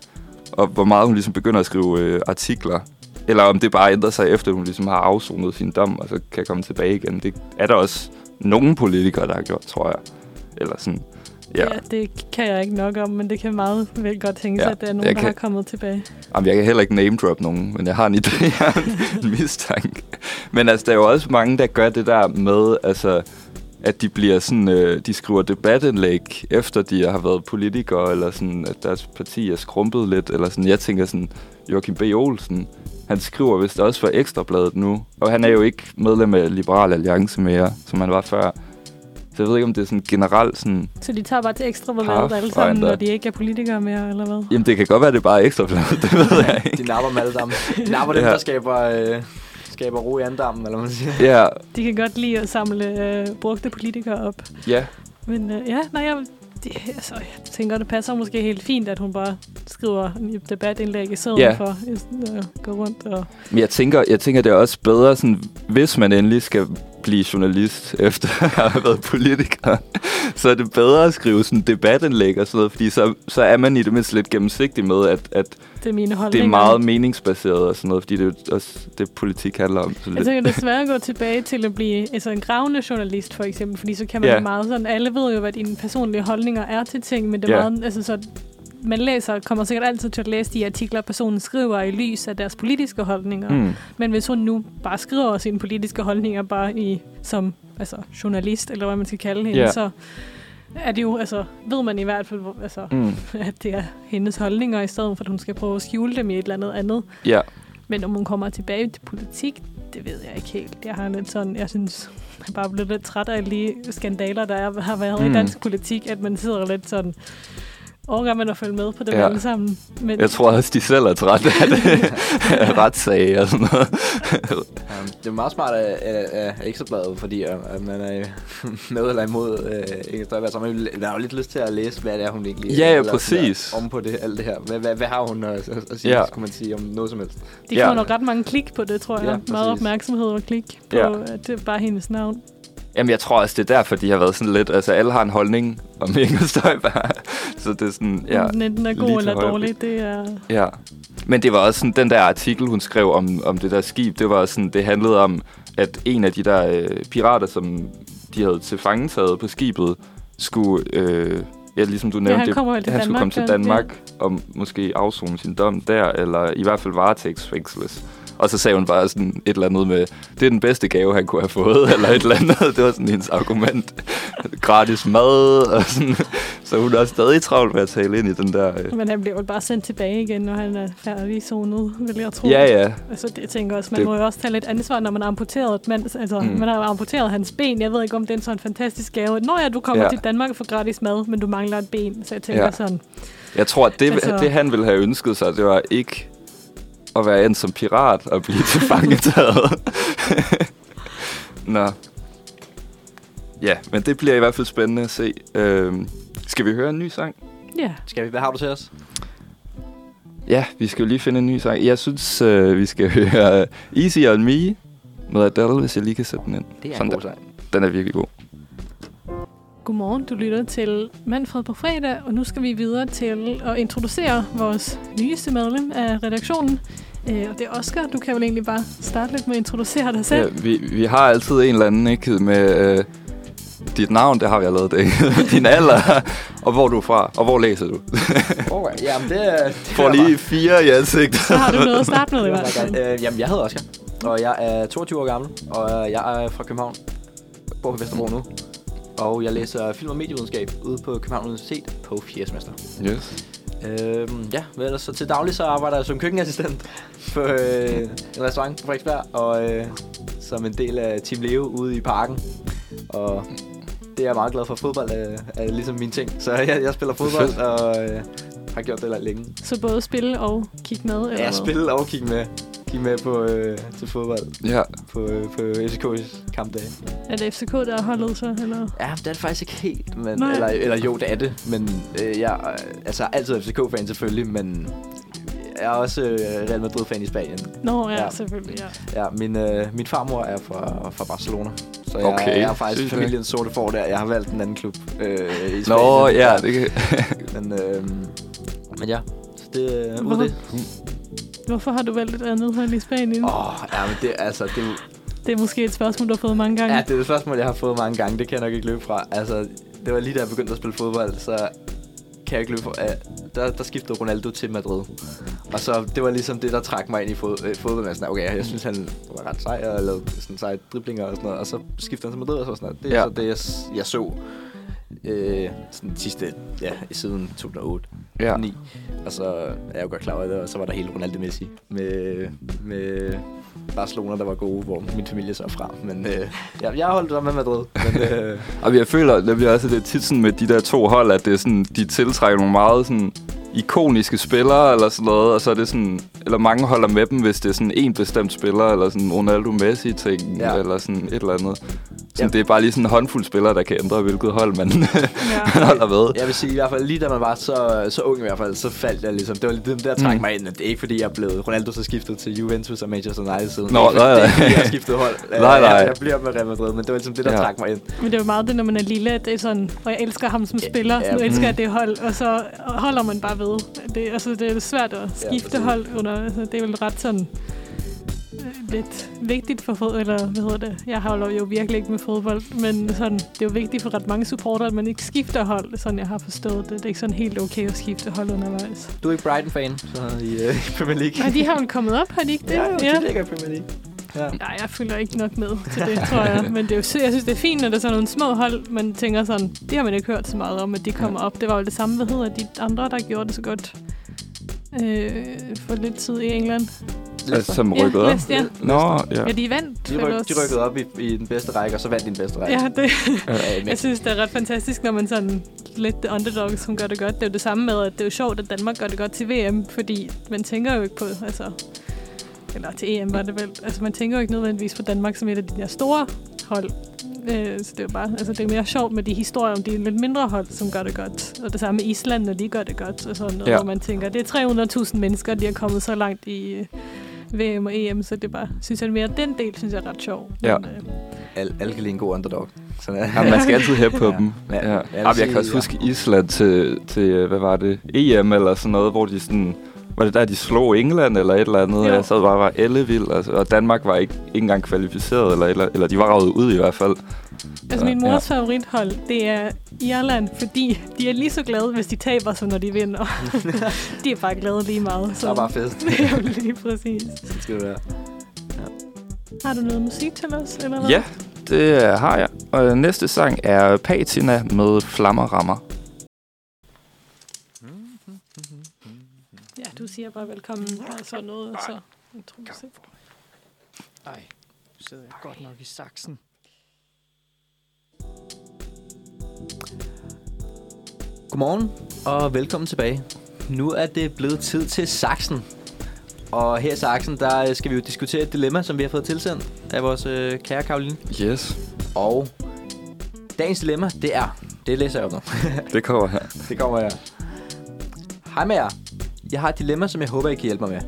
og hvor meget hun ligesom begynder at skrive øh, artikler. Eller om det bare ændrer sig efter, hun ligesom har afsonet sin dom, og så kan komme tilbage igen. Det er der også nogle politikere, der har gjort, tror jeg. Eller sådan, ja. ja. det kan jeg ikke nok om, men det kan meget vel godt tænke sig, Ja, at der er nogen, der kan- har kommet tilbage. Jamen, jeg kan heller ikke name drop nogen, men jeg har en idé, jeg har en mistanke. Men altså, der er jo også mange, der gør det der med, altså, at de bliver sådan, øh, de skriver debatindlæg, efter de har været politikere, eller sådan, at deres parti er skrumpet lidt, eller sådan. Jeg tænker sådan, Joachim B. Olsen, han skriver vist også for Ekstrabladet nu, og han er jo ikke medlem af Liberal Alliance mere, som han var før. Så jeg ved ikke, om det er sådan generelt sådan... Så de tager bare til ekstra bladet alle sammen, når de ikke er politikere mere, eller hvad? Jamen, det kan godt være, det er bare Ekstrabladet, det ved jeg ikke. De napper dem alle sammen. De napper dem, Ja. der skaber, øh, skaber ro i andammen, eller hvad man siger. Ja, De kan godt lide at samle øh, brugte politikere op. ja, Men øh, ja, nej, jeg, det, altså, jeg tænker, det passer måske helt fint, at hun bare skriver en debatindlæg i stedet Ja. for at gå rundt og... Men jeg tænker, jeg tænker, det er også bedre, sådan, hvis man endelig skal blive journalist efter at have været politiker, så er det bedre at skrive sådan debatindlæg og sådan noget, fordi så, så er man i det mindste lidt gennemsigtig med, at, at Det er mine det holdninger. er meget meningsbaseret og sådan noget, fordi det er jo også det, politik handler om. Så Jeg lidt. det er svært at gå tilbage til at blive altså en gravende journalist, for eksempel, fordi så kan man Ja. meget sådan, alle ved jo, hvad dine personlige holdninger er til ting, men det er Ja. meget, altså så man læser, kommer sikkert altid til at læse de artikler, personen skriver i lys af deres politiske holdninger. Mm. Men hvis hun nu bare skriver sine politiske holdninger bare i, som altså, journalist, eller hvad man skal kalde hende, Ja. så er det jo, altså, ved man i hvert fald, hvor- altså, Mm. at det er hendes holdninger, i stedet for at hun skal prøve at skjule dem i et eller andet andet. Ja. Men om hun kommer tilbage til politik, det ved jeg ikke helt. Jeg har lidt sådan, jeg synes, jeg er bare blevet lidt træt af de skandaler, der er, har været. Mm. i dansk politik, at man sidder lidt sådan, overgår man at følge med på dem Ja. ja. alle sammen. Men Jeg tror også, de selv er trætte af det. retssag og sådan noget. Um, det er meget smart af, af, af Ekstrabladet, fordi at man er med eller imod øh, Støjberg, så man, man har jo lidt lyst til at læse, hvad det er, hun egentlig Ja, ja, præcis. der, om på det, alt det her. Hvad, hvad, hvad har hun at, at, sige, Ja. ja. skulle man sige, om noget som helst? de Ja. får nok ret mange klik på det, tror jeg. Ja, Ja, meget præcis. opmærksomhed og klik på, Ja. ja. at det er bare hendes navn. Jamen, jeg tror også, det er derfor, de har været sådan lidt... Altså, alle har en holdning om Inger Støjberg. Så det er sådan... Ja. Enten er god eller dårlig, det er... Ja, men det var også sådan, den der artikel, hun skrev om, om det der skib, det var sådan, det handlede om, at en af de der øh, pirater, som de havde til fangetaget på skibet, skulle, øh, ja, ligesom du nævnte, han kommer til han skulle Danmark, komme til ja, Danmark og måske afzone sin dom der, eller i hvert fald varetægtsfængsles. Og så sagde hun bare sådan et eller andet med, det er den bedste gave, han kunne have fået, eller et eller andet. Det var sådan hendes argument. Gratis mad, og sådan. Så hun er stadig travlt med at tale ind i den der... Øh. Men han bliver jo bare sendt tilbage igen, når han er færdig zonet, vil jeg tro. Ja, ja. Altså, det jeg tænker også, man Det- må jo også tage lidt ansvar, når man har amputeret, man, altså, Mm. man har amputeret hans ben. Jeg ved ikke, om det er en sådan fantastisk gave. Nå ja, du kommer Ja. til Danmark får gratis mad, men du mangler et ben. Så jeg tænker Ja. sådan, Jeg tror, at det. Altså- det han ville have ønsket sig, det var ikke at være en som pirat og blive tilfangetaget. Nå. Ja, men det bliver i hvert fald spændende at se. Øhm, skal vi høre en ny sang? ja. Skal vi, hvad har du til os? Ja, vi skal jo lige finde en ny sang. Jeg synes, øh, vi skal høre Easy on Me med Adele, hvis jeg lige kan sætte den ind. Det er Sådan en god sang. Den er virkelig god. Godmorgen, du lytter til Manfred på fredag, og nu skal vi videre til at introducere vores nyeste medlem af redaktionen. Øh, og det er Oscar. Du kan vel egentlig bare starte lidt med at introducere dig Ja, selv. vi, vi har altid en eller anden, ikke? Med øh, dit navn, det har vi allerede det. Din alder, og hvor du er fra, og hvor læser du. Okay. Jamen, det. Det Får lige fire i ansigtet. Så har du noget at starte med i hvert fald. Øh, jamen, jeg hedder Oscar, og jeg er 22 år gammel, og jeg er fra København. Bor på Vesterbro nu. Og jeg læser film- og medievidenskab ude på København Universitet på 4. semester. Yes. Øhm, ja, hvad ellers? Så til daglig så arbejder jeg som køkkenassistent på øh, en restaurant på Frederiksberg, og øh, som en del af Team Leo ude i parken. Og det er jeg meget glad for. Fodbold er, er ligesom min ting. Så jeg, jeg spiller fodbold, og øh, har gjort det længe. Så både spille og kigge med? Eller Ja, spille og kigge med. Kigge med på, øh, til fodbold Ja, på, øh, på FCK's kampdag. Er det FCK, der har holdet så? Eller? Ja, det er det faktisk ikke helt. Men, Nej. eller, eller jo, det er det. Men øh, jeg er altså altid FCK-fan selvfølgelig, men jeg er også øh, Real Madrid-fan i Spanien. Nå, ja, Ja. selvfølgelig. Ja. Ja, min, øh, min farmor er fra, fra Barcelona. Så jeg, Okay, jeg er faktisk sygt nok. familiens sorte får der. Jeg har valgt en anden klub øh, i Spanien. Nå, ja, det kan... Men, øh, men ja, så det er Hvorfor? det. Hvorfor har du valgt et andet hold i Spanien? Oh. Åh, ja, men det, altså, det, Det er måske et spørgsmål, du har fået mange gange. Ja, det er det spørgsmål, jeg har fået mange gange. Det kan jeg nok ikke løbe fra. Altså, det var lige da jeg begyndte at spille fodbold, så kan jeg ikke løbe fra. Uh, der, der skiftede Ronaldo til Madrid. Og så, det var ligesom det, der trak mig ind i fod, øh, fodbold. Sådan, okay, jeg synes, han var ret sej og lavede sådan seje driblinger og sådan noget. Og så skiftede han til Madrid og så sådan noget. Det er Ja. ja. så det, jeg, jeg så øh, sådan sidste, ja, i siden 2008. Ja. 9. Og så er jeg jo godt klar over det, og så var der hele Ronaldo Messi med, med Barcelona, der var gode, hvor min familie så er fra. Men øh, ja, jeg holdt der med Madrid. Men, øh, Og jeg føler nemlig også, at det tit sådan med de der to hold, at det er sådan, de tiltrækker nogle meget sådan ikoniske spillere eller sådan noget, og så er det sådan, eller mange holder med dem, hvis det er sådan en bestemt spiller, eller sådan Ronaldo Messi ting. Ja. eller sådan et eller andet. Så Ja. det er bare lige sådan en håndfuld spillere, der kan ændre, hvilket hold man, Ja. man holder med. jeg vil sige i hvert fald, lige da man var så, så ung i hvert fald, så faldt jeg ligesom. Det var lidt dem, der trak Mm. mig ind. Det er ikke fordi, jeg blev Ronaldo så skiftet til Juventus og Manchester United siden. Nå, det er nej, nej. er jeg har skiftet hold. Nej, nej. Jeg, jeg bliver med Real Madrid, men det var ligesom det, der Ja. ja. trak mig ind. Men det er jo meget det, når man er lille, at det er sådan, og jeg elsker ham som Ja, spiller, ja, så nu elsker mm. jeg det hold, og så holder man bare ved. Det, altså, det er svært at skifte præcis. hold under, altså, det er vel ret sådan lidt vigtigt for fodbold, eller hvad hedder det? Jeg holder jo virkelig ikke med fodbold, men sådan, det er jo vigtigt for ret mange supporter, at man ikke skifter hold, sådan jeg har forstået det. Det er ikke sådan helt okay at skifte hold undervejs. Du er ikke Brighton-fan så i, øh, i Premier League? Nej, de har vel kommet op, har de ikke det? Ja, jo, de ligger i Premier League. Ja. Nej, jeg følger ikke nok med til det, tror jeg. Men det er jo, jeg synes, det er fint, når der er sådan nogle små hold, man tænker sådan, det har man ikke hørt så meget om, at de kommer op. Det var jo det samme, hvad hedder de andre, der gjorde det så godt øh, for lidt tid i England. Altså, som rykket ja, op. Leicester, ja. Nå, ja. ja, de vandt. De, ryk, de rykkede op i, i den bedste række, og så vandt de den bedste række. Ja, det, Ja, jeg synes, det er ret fantastisk, når man sådan lidt underdog, som gør det godt. Det er jo det samme med, at det er jo sjovt, at Danmark gør det godt til VM, fordi man tænker jo ikke på, altså, eller til EM var det vel, altså man tænker jo ikke nødvendigvis på Danmark som et af de der store hold. Øh, så det er bare, altså det er mere sjovt med de historier om de lidt mindre hold, som gør det godt. Og det samme med Island, når de gør det godt, og sådan noget, Ja. hvor man tænker, det er 300.000 mennesker, de er kommet så langt i VM og EM, så det er bare, synes jeg mere, den del synes jeg er ret sjov. Ja. Men, øh, alle, alle kan lide en god underdog. Så, Ja, man skal altid hæppe på Ja. dem. Ja. Ja. Jeg vil Ja. Jeg, kan også huske Island til, til, hvad var det, EM eller sådan noget, hvor de sådan, var det der, de slog England eller et eller andet? Jo. Jeg sad bare var ellevild, altså, og Danmark var ikke, ikke engang kvalificeret, eller, eller, eller de var ravet ud i hvert fald. Altså min mors ja. favorithold, det er Irland, fordi de er lige så glade, hvis de taber, som når de vinder. de er bare glade lige meget. Så er bare fest. Ja, lige præcis. Det skal det være. Har du noget musik til os, eller hvad? Ja, det har jeg. Og næste sang er Patina med Flammer Rammer. Ja, du siger bare velkommen, og så noget, og så introducerer. Ej, nu sidder jeg godt nok i saksen. Godmorgen og velkommen tilbage. Nu er det blevet tid til Saxen. Og her i Saxen, der skal vi jo diskutere et dilemma, som vi har fået tilsendt af vores øh, kære Karoline. Yes, Og dagens dilemma, det er... Det læser jeg op nu. det kommer her. det kommer her. Hej med jer. Jeg har et dilemma, som jeg håber, I kan hjælpe mig med.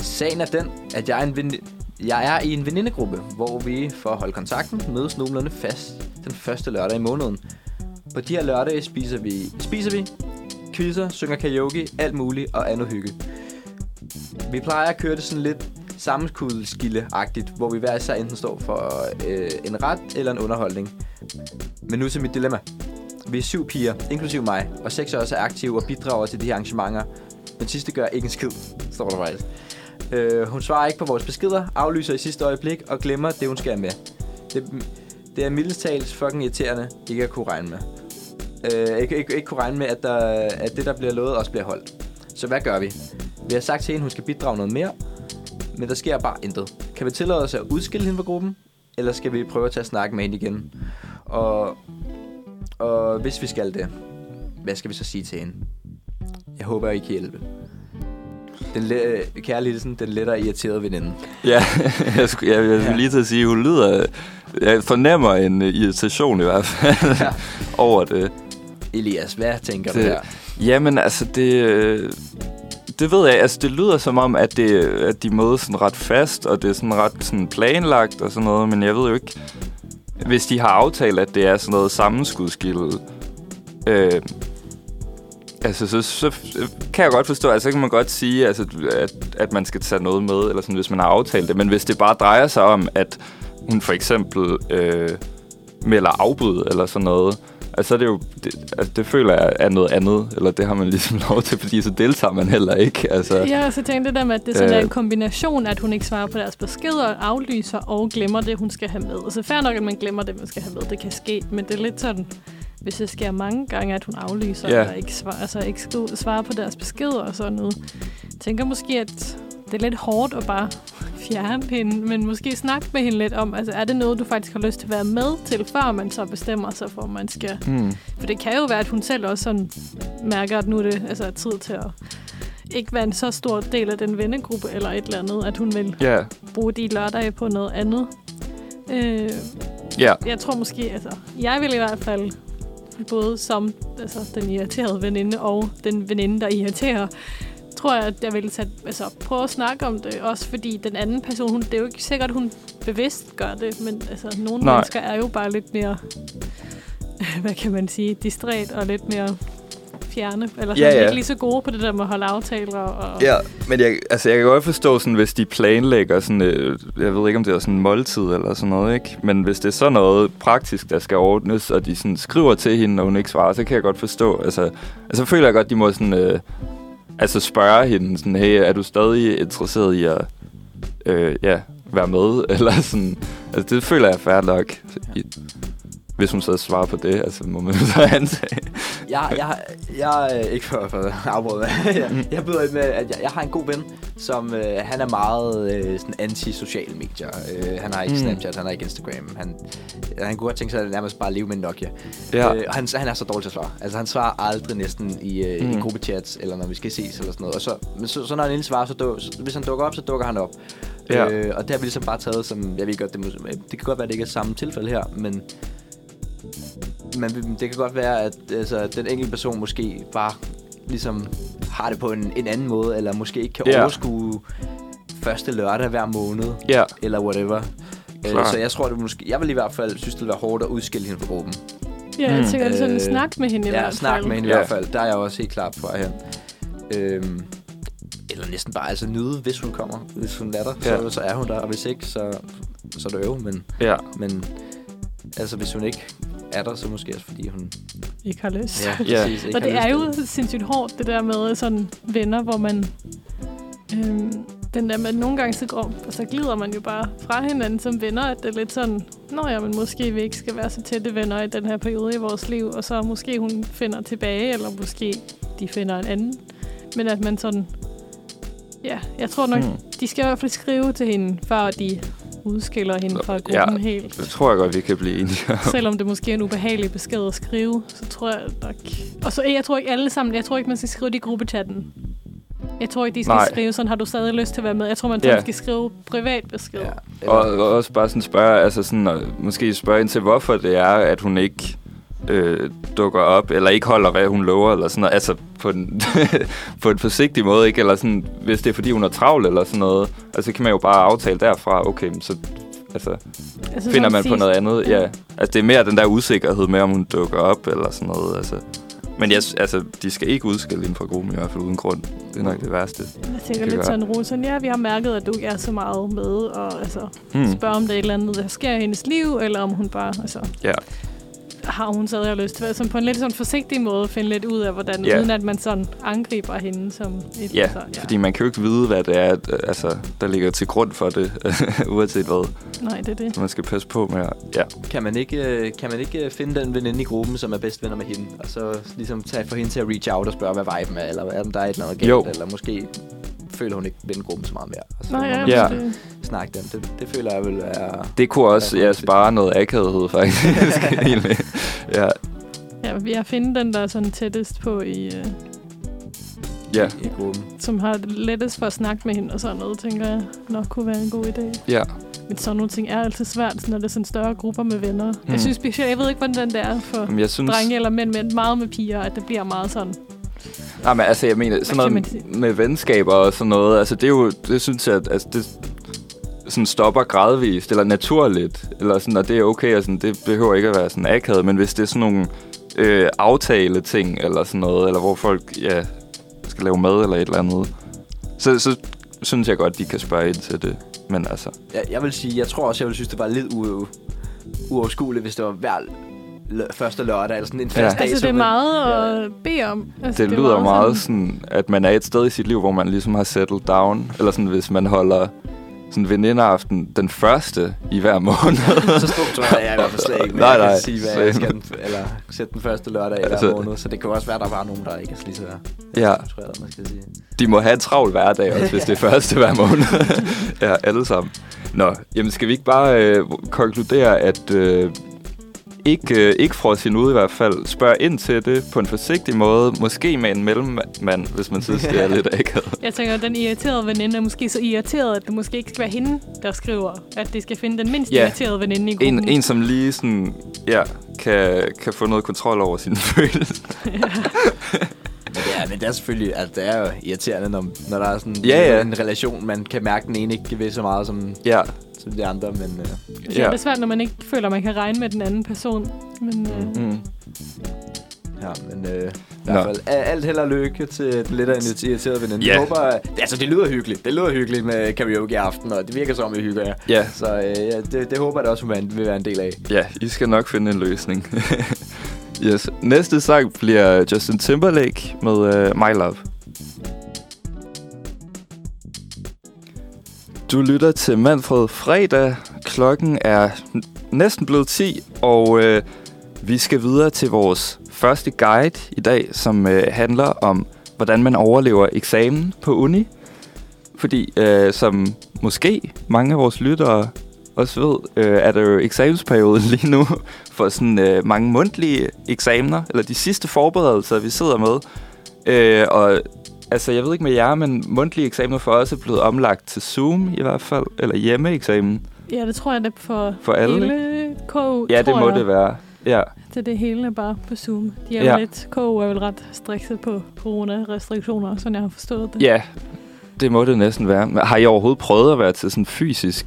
Sagen er den, at jeg er, en ven... jeg er i en venindegruppe, hvor vi for at holde kontakten mødes nogenlunde fast den første lørdag i måneden. På de her lørdage spiser vi, spiser vi, quizzer, synger karaoke, alt muligt og andet hygge. Vi plejer at køre det sådan lidt sammenskudskilde-agtigt, hvor vi hver især enten står for øh, en ret eller en underholdning. Men nu til mit dilemma. Vi er syv piger, inklusive mig, og seks af os er aktive og bidrager til de her arrangementer. Den sidste gør ikke en skid, står der faktisk. Øh, hun svarer ikke på vores beskeder, aflyser i sidste øjeblik og glemmer det, hun skal have med. Det, det er mildest talt fucking irriterende ikke at kunne regne med. Øh, ikke, ikke, ikke kunne regne med, at, der, at det, der bliver lovet, også bliver holdt. Så hvad gør vi? Vi har sagt til hende, hun skal bidrage noget mere, men der sker bare intet. Kan vi tillade os at udskille hende fra gruppen, eller skal vi prøve at tage snakke med hende igen? Og, og hvis vi skal det, hvad skal vi så sige til hende? Jeg håber, I kan hjælpe. Den le- kære Lillesen, den lettere irriterede veninde. Ja, jeg skulle, jeg, jeg skulle lige til at sige, hun lyder... Jeg fornemmer en øh, irritation i hvert fald Ja. over det. Elias, hvad tænker du Det- her? Jamen, altså, det... øh, Det ved jeg, altså det lyder som om, at, det, at de mødes sådan ret fast, og det er sådan ret sådan planlagt og sådan noget, men jeg ved jo ikke, hvis de har aftalt, at det er sådan noget sammenskudskilde, øh, altså så, så kan jeg godt forstå, altså så kan man godt sige, altså, at, at man skal tage noget med, eller sådan, hvis man har aftalt det, men hvis det bare drejer sig om, at hun for eksempel øh, melder afbud eller sådan noget, Altså, så er det jo, det, altså, det føler jeg er noget andet, eller det har man ligesom lov til, fordi så deltager man heller ikke. Altså, Jeg har så tænkt det der med, at det sådan Øh. er en kombination, at hun ikke svarer på deres beskeder, aflyser og glemmer det, hun skal have med. Altså fair nok, at man glemmer det, man skal have med. Det kan ske, men det er lidt sådan, hvis det sker mange gange, at hun aflyser, Ja. eller ikke svarer, altså ikke svarer på deres beskeder og sådan noget. Jeg tænker måske, at det er lidt hårdt at bare fjerne hende, men måske snakke med hende lidt om, altså er det noget, du faktisk har lyst til at være med til, før man så bestemmer sig for, at man skal hmm. for det kan jo være, at hun selv også sådan mærker, at nu er det altså, tid til at ikke være en så stor del af den vennegruppe eller et eller andet, at hun vil Ja, bruge de lørdage på noget andet. Øh, ja, jeg tror måske, altså, jeg vil i hvert fald både som altså, den irriterede veninde og den veninde, der irriterer, tror jeg, at jeg vil tage, altså, prøve at snakke om det. Også fordi den anden person, hun, det er jo ikke sikkert, hun bevidst gør det, men altså, nogle Nej. mennesker er jo bare lidt mere, hvad kan man sige, distræt og lidt mere fjerne, eller sådan, Ja, ja. ikke lige så gode på det der med at holde aftaler. Og, ja. Men jeg, altså, jeg kan godt forstå, sådan, hvis de planlægger sådan, øh, jeg ved ikke, om det er sådan en måltid eller sådan noget, ikke? Men hvis det er sådan noget praktisk, der skal ordnes, og de sådan skriver til hende, når hun ikke svarer, så kan jeg godt forstå. Altså, altså føler jeg godt, de må sådan, øh, altså spørge hende, sådan, hey, er du stadig interesseret i at øh, ja, være med? Eller sådan, altså det føler jeg er fair nok. I, hvis hun så svarer på det, altså må man så antage. Jeg, jeg, jeg, øh, ikke for, for men jeg, jeg byder ind med, at jeg, jeg har en god ven, som øh, han er meget øh, sådan anti-social medier. Øh, han har ikke Mm. Snapchat, han har ikke Instagram. Han, han kunne godt tænke sig at nærmest bare leve med en Nokia. Ja. Øh, han, han er så dårlig til at svare. Altså han svarer aldrig næsten i, øh, Mm. i gruppechats, eller når vi skal ses eller sådan noget. Og så, men så, så når han endelig svarer, så, duk, så hvis han dukker op, så dukker han op. Ja. Øh, og det har vi ligesom bare taget som, jeg ved godt, det, det kan godt være, det ikke er samme tilfælde her, men men det kan godt være, at altså, den enkelte person måske bare ligesom har det på en, en anden måde, eller måske ikke kan Ja. overskue første lørdag hver måned, Ja, eller whatever. Øh, Klart. så jeg tror, det måske, jeg vil i hvert fald synes, det vil være hårdt at udskille hende fra gruppen. ja, jeg Mm. tænker, sådan en Øh, snak med hende i Ja, hvert snak fald. med hende i Ja. hvert fald. Der er jeg også helt klar på hen. Øhm, eller næsten bare altså nyde, hvis hun kommer. Hvis hun er der, Ja. så, så er hun der. Og hvis ikke, så, så er det øv. Men, ja. men altså, hvis hun ikke er der, så måske også fordi hun... Ikke har lyst. Ja, Ja. præcis, ikke Og det har er jo sindssygt hårdt, det der med sådan venner, hvor man... Øhm, den der med, at nogle gange så, går, så glider man jo bare fra hinanden som venner, at det er lidt sådan, nå ja, men måske vi ikke skal være så tætte venner i den her periode i vores liv, og så måske hun finder tilbage, eller måske de finder en anden. Men at man sådan, ja, jeg tror nok, Hmm. de skal i hvert fald skrive til hende, før de udskiller hende fra Ja. gruppen helt. Det tror jeg godt, vi kan blive enige om. Selvom det måske er en ubehagelig besked at skrive, så tror jeg nok... Og så jeg tror ikke alle sammen, jeg tror ikke, man skal skrive det i gruppechatten. Jeg tror ikke, de skal Nej. Skrive sådan, har du stadig lyst til at være med? Jeg tror, man Ja. skal skrive privat besked. Ja. Og, og også bare sådan spørge, altså sådan, og måske spørge ind til, hvorfor det er, at hun ikke øh, dukker op, eller ikke holder, hvad hun lover, eller sådan noget. Altså på en, på en forsigtig måde, ikke? Eller sådan, hvis det er, fordi hun er travl, eller sådan noget. Altså kan man jo bare aftale derfra, okay, så altså, Altså, finder man på sige- noget andet. Ja. Altså det er mere den der usikkerhed med, om hun dukker op, eller sådan noget. Altså. Men yes, altså, de skal ikke udskille inden for gruppen, i hvert fald uden grund. Det er nok det værste. Jeg tænker lidt gøre. sådan, sådan, ja, vi har mærket, at du ikke er så meget med, og altså, hmm. spørge, om der er et eller andet, der sker i hendes liv, eller om hun bare, altså, Ja. Har hun stadig lyst til, sådan på en lidt sådan forsigtig måde, finde lidt ud af, hvordan, Ja. uden at man sådan angriber hende som et, Ja, altså, fordi man kan jo ikke vide, hvad det er, at, øh, altså, der ligger til grund for det, uanset hvad. Nej, det er det. Så man skal passe på med. Ja. Kan man ikke, øh, kan man ikke øh, finde den veninde i gruppen, som er bedst venner med hende, og så ligesom tage for hende til at reach out og spørge, hvad viben er, eller er der et eller andet galt, Jo. eller måske føler hun ikke vennegruppen så meget mere. Og så Nå, må ja, man Ja. det, snakke dem. Det, det føler jeg vil være... Det kunne også Ja, spare noget akavighed, faktisk. ja, ja, vi har fundet den, der er sådan tættest på i... Øh, ja, i gruppen. som har lettest for at snakke med hende og sådan noget, tænker jeg nok kunne være en god idé. ja. Men sådan nogle ting er altid svært, når det er sådan større grupper med venner. Mm. Jeg synes specielt, jeg ved ikke, hvordan det er for Jamen, jeg synes... drenge eller mænd, men meget med piger, at det bliver meget sådan. Nej, men altså, jeg mener, sådan noget med venskaber og sådan noget, altså, det er jo, det synes jeg, at altså, det sådan stopper gradvist, eller naturligt, eller sådan, og det er okay, og sådan, det behøver ikke at være sådan akavet, men hvis det er sådan nogle øh, aftale ting, eller sådan noget, eller hvor folk, ja, skal lave mad eller et eller andet, så, så synes jeg godt, de kan spørge ind til det. Men altså, Jeg, jeg vil sige, jeg tror også, jeg ville synes, det var lidt u- uoverskueligt, hvis det var hver lø- første lørdag, eller sådan en fast Ja. dag. Altså, det er meget at bede om. Altså, det, det lyder meget sådan, at man er et sted i sit liv, hvor man ligesom har settled down. Eller sådan, hvis man holder sådan venindeaften den første i hver måned. så struktureret er jeg i hvert fald slet ikke, men Nej, jeg nej, kan sige, hvad jeg skal den, eller sætte den første lørdag i Altså- hver måned. Så det kan også være, at der var nogen, der ikke er lige så Ja. struktureret, man skal sige. De må have en travl hverdag også, hvis det er første hver måned. ja, alle sammen. Nå, jamen skal vi ikke bare øh, konkludere, at øh, ikke, øh, ikke frose hende ud i hvert fald. Spørg ind til det på en forsigtig måde. Måske med en mellemmand, hvis man synes, det er lidt akavet. Jeg tænker, at den irriterede veninde er måske så irriteret, at det måske ikke skal være hende, der skriver. At det skal finde den mindst Ja. irriterede veninde i gruppen. En, en, som lige sådan, ja, kan, kan få noget kontrol over sine følelser. Men det er, men det er selvfølgelig, altså det er jo irriterende, når, når der er sådan Ja, ja. en relation, man kan mærke, den ene ikke vil så meget som, Ja, som de andre, men øh, Ja. Det er svært, når man ikke føler, at man kan regne med den anden person. Men øh, mm. ja, men øh, i Nå. hvert fald alt held og lykke til den lidt irriterede veninde. Ja. Jeg håber, altså det lyder hyggeligt. Det lyder hyggeligt med karaoke i aften, og det virker som, I hygger jer. ja, Så øh, ja, det, det håber jeg da også, hun vil være en del af. ja, I skal nok finde en løsning. yes. Næste sang bliver Justin Timberlake med uh, My Love. Du lytter til Manfred Fredag. Klokken er næsten blevet 10, og øh, vi skal videre til vores første guide i dag, som øh, handler om, hvordan man overlever eksamen på uni. Fordi, øh, som måske mange af vores lyttere også ved, øh, er der jo eksamensperiode lige nu for sådan øh, mange mundtlige eksamener, eller de sidste forberedelser, vi sidder med. Øh, og altså, jeg ved ikke med jer, men mundtlige eksamener for os er blevet omlagt til Zoom i hvert fald, eller hjemmeeksamen ja, det tror jeg, det er for, for alle. hele KU, Ja, det må jeg. det være. Ja, Det, det hele er bare på Zoom. De er Ja. lidt, KU er vel ret strikset på corona-restriktioner, sådan jeg har forstået det. ja det må det næsten være. Men har I overhovedet prøvet at være til sådan fysisk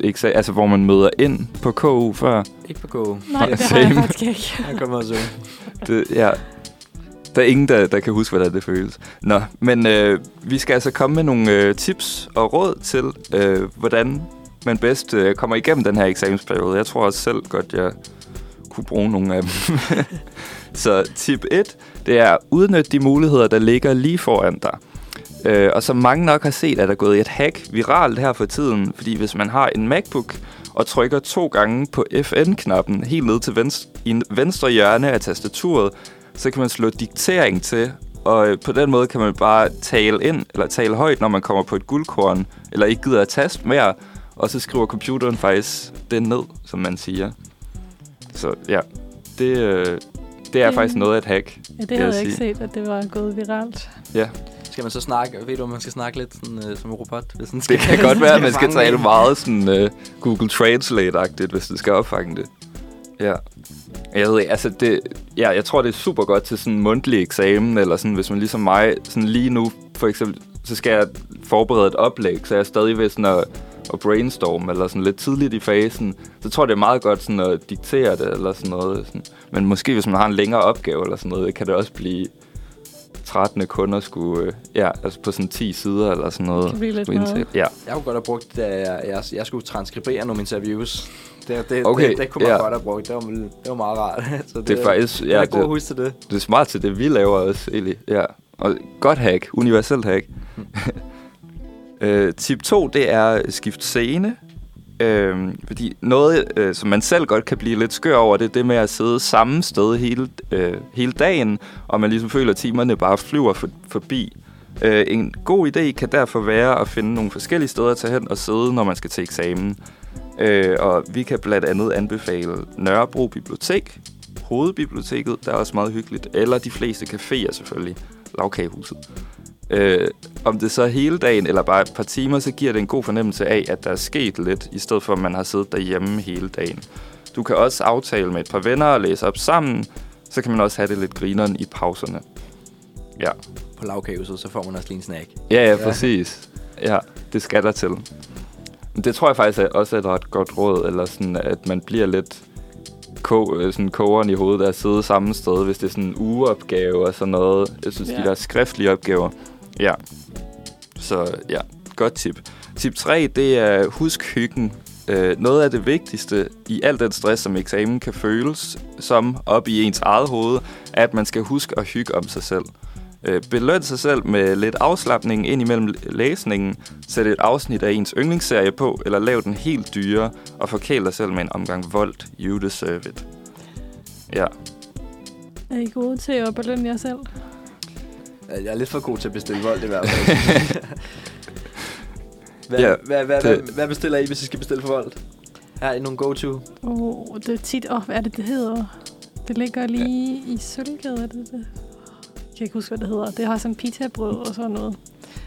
eksamen, altså hvor man møder ind på KU før? Ikke på gå. Nej, det har jeg faktisk ikke. Jeg kommer så. Det, ja. Der er ingen, der, der kan huske, hvordan det føles. Nå, men øh, vi skal altså komme med nogle øh, tips og råd til, øh, hvordan man bedst øh, kommer igennem den her eksamensperiode. Jeg tror også selv godt, jeg kunne bruge nogle af dem. Så tip 1, det er udnyt de muligheder, der ligger lige foran dig. Øh, og som mange nok har set, er der gået et hack viralt her for tiden, fordi hvis man har en MacBook og trykker to gange på FN-knappen helt ned til venstre, i venstre hjørne af tastaturet, så kan man slå diktering til, og øh, på den måde kan man bare tale ind, eller tale højt, når man kommer på et guldkorn, eller ikke gider at taste mere, og så skriver computeren faktisk det ned, som man siger. Så ja, det, øh, det er Det- faktisk noget af et hack. Ja, det havde jeg ikke sige. set, at det var gået viralt. Ja, Skal man så snakke, ved du, om man skal snakke lidt sådan, øh, som en robot? Hvis den det kan godt være, at man skal tale meget sådan uh, Google Translate-agtigt, hvis det skal opfange det. Ja. Jeg ved ikke, altså det, ja, jeg tror, det er super godt til sådan en mundtlig eksamen, eller sådan, hvis man ligesom mig, sådan lige nu, for eksempel, så skal jeg forberede et oplæg, så jeg er stadig ved sådan at, at brainstorme, eller sådan lidt tidligt i fasen. Så tror jeg, det er meget godt sådan at diktere det, eller sådan noget. Sådan. Men måske, hvis man har en længere opgave, eller sådan noget, kan det også blive 13 kunder skulle, øh, ja, altså på sådan 10 sider, eller sådan noget. Det kan blive lidt meget. Ja. Jeg kunne godt have brugt, da jeg, jeg, jeg skulle transkribere nogle interviews. Det, det, Okay, det, det kunne man ja. godt have brugt. Det var, det var meget rart. så det, Det er faktisk, Ja, jeg er god at det, huske til det. det er smart til det, vi laver også, egentlig. Ja. Og godt hack, universelt hack. øh, tip 2, det er skift scene. Øh, fordi noget, øh, som man selv godt kan blive lidt skør over, det er det med at sidde samme sted hele, øh, hele dagen, og man ligesom føler, at timerne bare flyver for, forbi. Øh, en god idé kan derfor være at finde nogle forskellige steder at tage hen og sidde, når man skal til eksamen. Øh, og vi kan blandt andet anbefale Nørrebro Bibliotek, Hovedbiblioteket, der er også meget hyggeligt, eller de fleste caféer selvfølgelig, Lavkagehuset. Øh, om det så er hele dagen eller bare et par timer, så giver det en god fornemmelse af, at der er sket lidt, i stedet for at man har siddet derhjemme hele dagen. Du kan også aftale med et par venner og læse op sammen, så kan man også have det lidt grineren i pauserne. Ja, På lavkagehuset, så får man også lige en snack. ja, ja præcis. Ja, det skal der til. Det tror jeg faktisk også er et ret godt råd, eller sådan, at man bliver lidt ko, øh, sådan kogeren i hovedet af at sidde samme sted, hvis det er sådan en ugeopgave og sådan noget. Jeg synes. Ja. de der skriftlige opgaver. Ja. Så ja, godt tip. Tip 3, det er husk hyggen. Øh, noget af det vigtigste i al den stress, som eksamen kan føles som op i ens eget hoved, er, at man skal huske at hygge om sig selv. Øh, beløn sig selv med lidt afslappning ind imellem læsningen. Sæt et afsnit af ens yndlingsserie på, eller lav den helt dyre, og forkæl dig selv med en omgang voldt. You deserve it. Ja. Er I gode til at belønne jer selv? Jeg er lidt for god til at bestille vold i hvert fald. hvad, Ja, hvad, hvad, det- hvad, hvad bestiller I, hvis I skal bestille for vold? Har I nogle go-to? Oh, det er tit... Oh, hvad er det, det hedder? Det ligger lige i Sølvgade, er det det? Kan ikke huske, hvad det hedder. Det har sådan pizzabrød og sådan noget.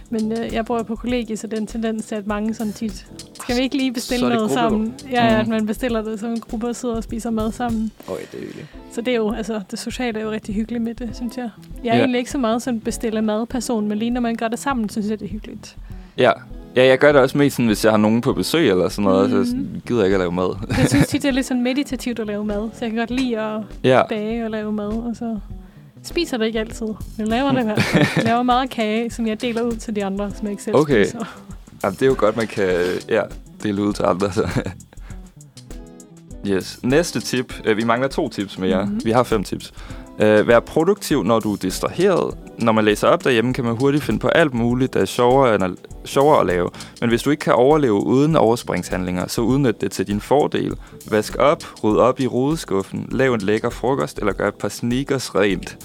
Men øh, jeg bor på kollegiet, så det er en tendens til, at mange sådan tit... Skal vi ikke lige Så bestille er det noget sammen? Ja, ja, at man bestiller det som en gruppe og sidder og spiser mad sammen. Øj, det er hyggeligt. Så det er jo, altså, det sociale er jo rigtig hyggeligt med det, synes jeg. Jeg er Ja. egentlig ikke så meget sådan en bestille madperson, men lige når man gør det sammen, synes jeg, det er hyggeligt. Ja. Ja, jeg gør det også mest sådan, hvis jeg har nogen på besøg eller sådan noget, mm. så gider jeg ikke at lave mad. Jeg synes tit, det er lidt sådan meditativt at lave mad, så jeg kan godt lide at ja. bage og lave mad, og så spiser det ikke altid. Jeg laver det i hvert fald. Jeg laver meget kage, som jeg deler ud til de andre, som jeg ikke selv Okay. spiser. Jamen, det er jo godt, man kan ja, dele ud til andre. Så. yes. Næste tip. Øh, Vi mangler to tips mere. Mhm. Mm-hmm. Vi har fem tips. Uh, vær produktiv, når du er distraheret. Når man læser op derhjemme, kan man hurtigt finde på alt muligt, der er sjovere, end at, sjovere at lave. Men hvis du ikke kan overleve uden overspringshandlinger, så udnyt det til din fordel. Vask op, ryd op i rodeskuffen, lav en lækker frokost, eller gør et par sneakers rent.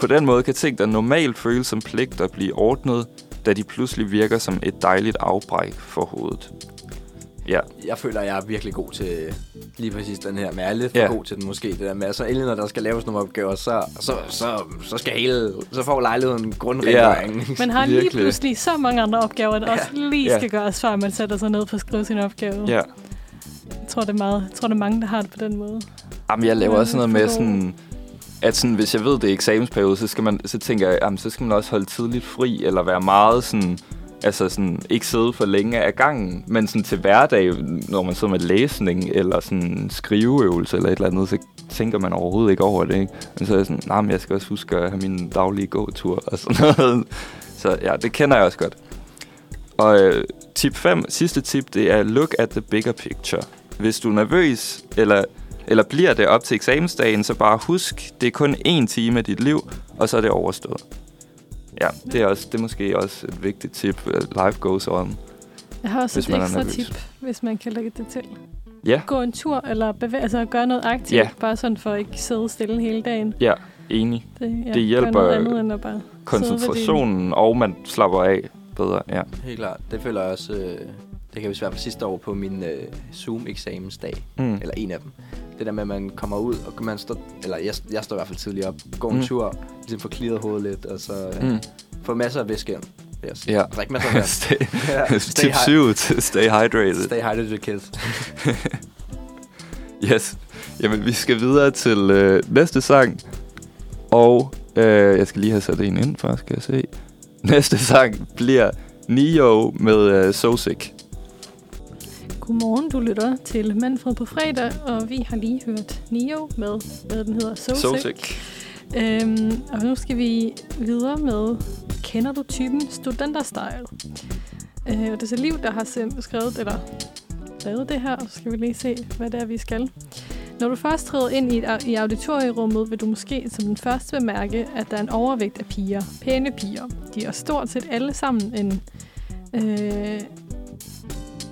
På den måde kan ting, der normalt føles som pligter, blive ordnet, da de pludselig virker som et dejligt afbræk for hovedet. Ja, Jeg føler, jeg er virkelig god til lige præcis den her, men jeg er lidt for Ja. god til den måske. Det der med, at så endelig når der skal laves nogle opgaver, så, så, så, så skal hele, så får lejligheden grundrengøring. Man har lige Virkelig. pludselig så mange andre opgaver, der også lige Ja. skal gøres, før man sætter sig ned på at skrive sin opgave. ja. Jeg tror, det er, meget, jeg tror, det er mange, der har det på den måde. Jamen, jeg laver Ja, også sådan noget med sådan... At sådan, hvis jeg ved, det er eksamensperiode, så, skal man, så tænker jeg, jamen, så skal man også holde tidligt fri, eller være meget sådan... Altså sådan, ikke sidde for længe af gangen, men sådan til hverdag, når man sidder med læsning, eller sådan skriveøvelse, eller et eller andet, så tænker man overhovedet ikke over det, ikke? Men så er jeg sådan, nej, men jeg skal også huske at have min daglige gåtur, og sådan noget. Så ja, det kender jeg også godt. Og øh, tip 5, sidste tip, det er look at the bigger picture. Hvis du er nervøs, eller, eller bliver det op til eksamensdagen, så bare husk, det er kun én time af dit liv, og så er det overstået. Ja, det er, også, det er måske også et vigtigt tip. Life goes on. Jeg har også Hvis et man ekstra tip, hvis man kan lægge det til. Ja, Gå en tur, eller bevæge, altså gøre noget aktivt, Ja. bare sådan for at ikke sidde stille hele dagen. ja, enig. Det, ja, Det hjælper andet, end at bare Koncentrationen, og man slapper af bedre. Ja. Helt klart. Det føler jeg også... Øh, det kan vi svære på sidste år på min øh, Zoom-eksamensdag. Mm. Eller en af dem. Det der med, at man kommer ud, og man står... Eller jeg, jeg står i hvert fald tidligere op. Går en Mm. tur, ligesom får clearet hovedet lidt, og så øh, Mm. får masser af væske ind. Yes. Ja. Drik masser af vand. stay, Ja, tip hy- 7 til stay hydrated. Stay hydrated, kids. Yes. Jamen, vi skal videre til øh, næste sang. Og øh, jeg skal lige have sat en ind først, skal jeg se. Næste sang bliver Neo med øh, So Sick. Godmorgen, du lytter til Manfred på fredag, og vi har lige hørt Nio med, hvad den hedder, So, So Sick. Sick. Øhm, og nu skal vi videre med, kender du typen studenterstyle? Øh, og det er så Liv, der har skrevet, eller lavet det her, og så skal vi lige se, hvad det er, vi skal. Når du først træder ind i, i auditorierummet, vil du måske som den første bemærke, at der er en overvægt af piger. Pæne piger. De er stort set alle sammen en... Øh,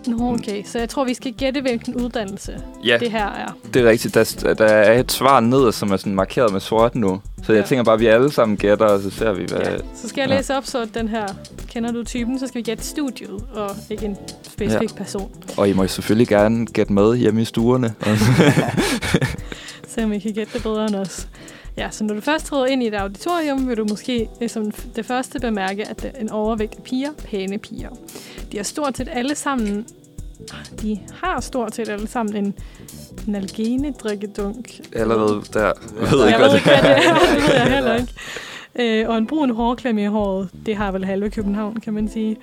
Nå, okay. Så jeg tror, vi skal gætte, hvilken uddannelse Ja, det her er. det er rigtigt. Der, der er et svar ned, som er sådan markeret med sort nu. Så jeg Ja. tænker bare, at vi alle sammen gætter, og så ser vi, hvad... Ja. Så skal jeg læse op, så den her, kender du typen, så skal vi gætte studiet, og ikke en specifik ja. person. Og I må selvfølgelig gerne gætte med hjemme i stuerne. Så vi kan gætte det bedre end os. Ja, så når du først træder ind i et auditorium, vil du måske øh, som det første bemærke, at der er en overvægt af piger, pæne piger. De har stort set alle sammen, de har stort set alle sammen en nalgene drikkedunk. Allerede der. Jeg ved jeg ikke, ved hvad ikke, det hvad det er. Det ved jeg heller ikke. Øh, og en brun hårklemme i håret, det har vel halve København, kan man sige.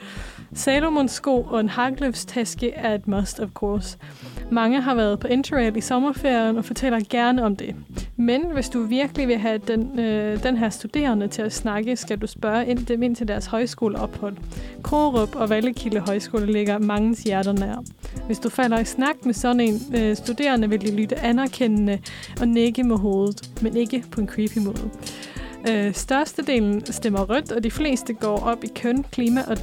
Salomons sko og en hagløbstaske er et must, of course. Mange har været på Interrail i sommerferien og fortæller gerne om det. Men hvis du virkelig vil have den, øh, den her studerende til at snakke, skal du spørge ind, dem ind til deres højskoleophold. Krogerup og Vallekilde Højskole ligger mange hjerter nær. Hvis du falder i snak med sådan en øh, studerende, vil de lytte anerkendende og nikke med hovedet, men ikke på en creepy måde. Øh, størstedelen stemmer rødt, og de fleste går op i køn, klima og